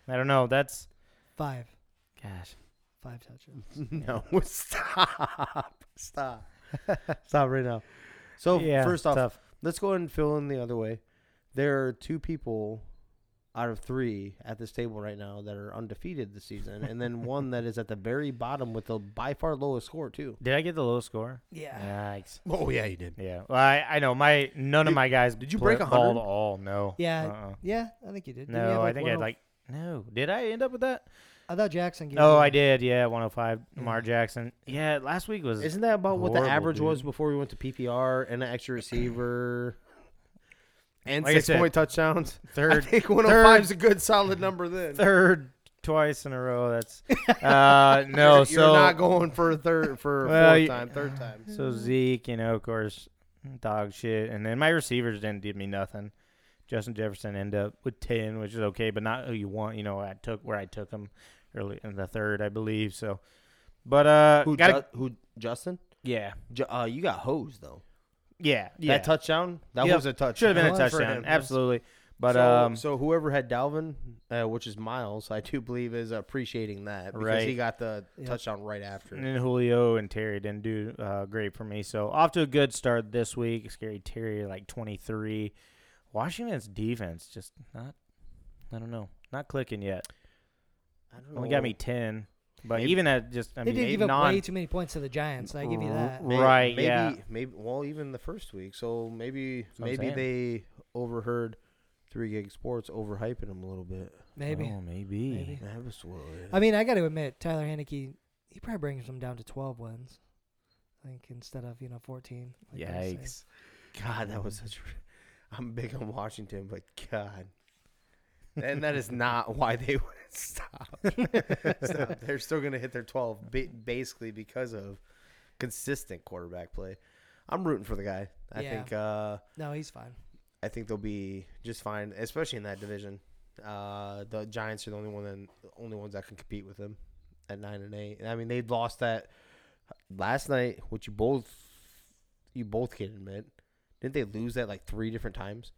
I don't know. That's five, gosh. Five touchdowns. no, stop. Stop. stop right now. So, yeah, first off, tough. let's go ahead and fill in the other way. There are two people out of three at this table right now that are undefeated this season, and then one that is at the very bottom with the by far lowest score, too. Did I get the lowest score? Yeah. Yikes. Oh, yeah, you did. Yeah. Well, I, I know my none of my guys. did you break a hundred? all? No. Yeah. Uh-uh. Yeah, I think you did. No, I think I had like no. Did I end up with that? I thought Jackson. Gave Oh, you- I did. Yeah, 105. Lamar Jackson. Yeah, last week was. Isn't that about what the Horrible, average was before we went to PPR and an extra receiver and Like I six said, point touchdowns? I third, think 105 is a good solid number then. third twice in a row. That's uh no. you're, so you're not going for a third for a Well, fourth you- time, third time. So Zeke, you know, of course, dog shit, and then my receivers didn't give me nothing. Justin Jefferson ended up with ten, which is okay, but not who you want. You know, I took where I took him early in the third, I believe. So, but uh, Who? gotta, Ju- who? Justin? yeah, Ju- uh, you got hosed though. yeah, yeah. That touchdown. That Yep. was a touchdown. should have been a touchdown, absolutely. But so, um, so whoever had Dalvin, uh, which is Miles, I do believe is appreciating that because Right. he got the Yeah. touchdown right after. and then Julio and Terry didn't do uh, great for me. So off to a good start this week. Scary Terry like twenty three. Washington's defense just not. I don't know, not clicking yet. I don't Only know. got me ten, but Maybe- even at just I They mean did eight, give up non, way too many points to the Giants. I give you that. May- Right, Maybe, yeah. Maybe. Well, even the first week. So maybe what maybe they overheard Three Gig Sports overhyping him a little bit. Maybe. Oh, maybe. Maybe. Absolutely. I mean, I got to admit, Tyler Heinicke, he probably brings them down to 12 wins. Like instead of, you know, 14. like I was saying. Yikes. God, that was such. a- I'm big on Washington, but God, and that is not why they would stop. Stop. They're still going to hit their 12, basically because of consistent quarterback play. I'm rooting for the guy. I Yeah. think. Uh, No, he's fine. I think they'll be just fine, especially in that division. Uh, the Giants are the only one, that, only ones that can compete with them at nine and eight. I mean, they lost that last night, which you both you both can admit. Didn't they lose that like three different times?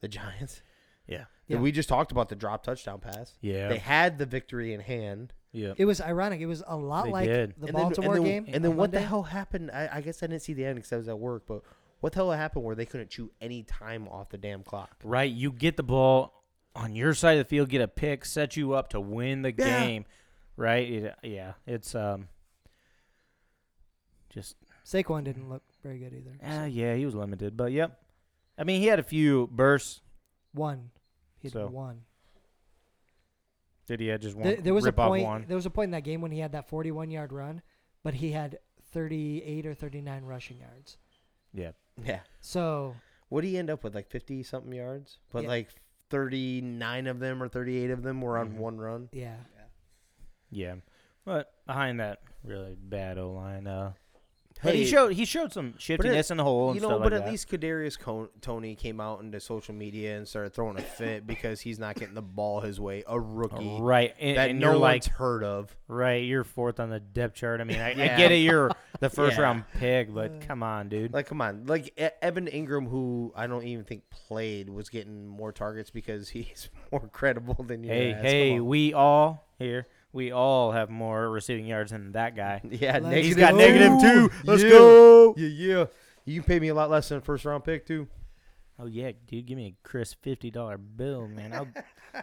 The Giants. Yeah. Yeah. We just talked about the drop touchdown pass. Yeah. They had the victory in hand. yeah. It was ironic. It was a lot They like did. the and then, Baltimore and then, game. And then on what the hell happened? I, I guess I didn't see the end because I was at work. But what the hell happened where they couldn't chew any time off the damn clock? Right. You get the ball on your side of the field, get a pick, set you up to win the Yeah. game. Right. It, yeah. It's um. Just Saquon didn't look very good either. uh, so yeah, he was limited, but yep. I mean, he had a few bursts. One. He had So, one. Did he had just one? There, there was a rip off point. One? There was a point in that game when he had that 41 yard run, but he had 38 or 39 rushing yards. Yeah. Yeah. So What did he end up with? Like fifty something yards, but Yeah. like thirty nine of them or thirty eight of them were on Mhm. one run. yeah, Yeah. But behind that really bad O line, uh, but he showed he showed some shiftiness in the hole and you know, stuff but like at that. least Kadarius Co- Toney came out into social media and started throwing a fit because he's not getting the ball his way. A rookie right, and, that and no one's like, heard of. right, you're fourth on the depth chart. I mean, I, I get it, you're the first Yeah. round pick, but Uh, come on, dude. Like, come on, like Evan Engram, who I don't even think played, was getting more targets because he's more credible than you. hey, hey, we all here, we all have more receiving yards than that guy. yeah, Let's negative. He's got go. negative two. Let's Yeah. go. Yeah, yeah. You can pay me a lot less than a first round pick too. Oh yeah, dude, give me a crisp fifty dollar bill, man. I'll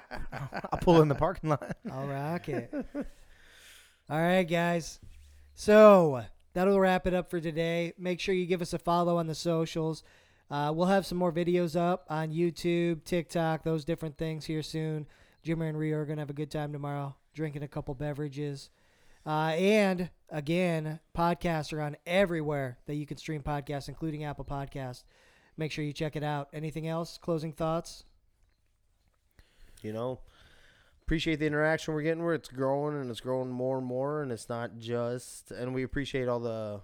I'll pull in the parking lot. I'll rock it. All right, guys. So that'll wrap it up for today. Make sure you give us a follow on the socials. Uh, we'll have some more videos up on YouTube, TikTok, those different things here soon. Jimmer and Rio are gonna have a good time tomorrow, drinking a couple beverages. Uh, and again, podcasts are on everywhere that you can stream podcasts, including Apple Podcasts. Make sure you check it out. Anything else? Closing thoughts? you know appreciate the interaction we're getting where it's growing and it's growing more and more and it's not just and we appreciate all the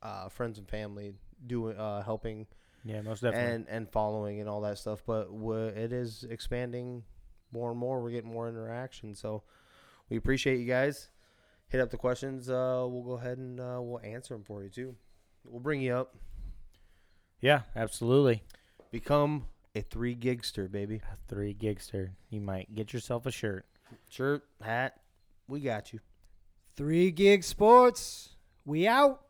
uh, friends and family doing uh, helping Yeah, most definitely. and and following and all that stuff but it is expanding more and more we're getting more interaction so we appreciate you guys hit up the questions uh, we'll go ahead and uh, we'll answer them for you too we'll bring you up yeah, absolutely. become a three gigster baby A three gigster. You might get yourself a shirt. shirt hat we got you Three Gig Sports. We out.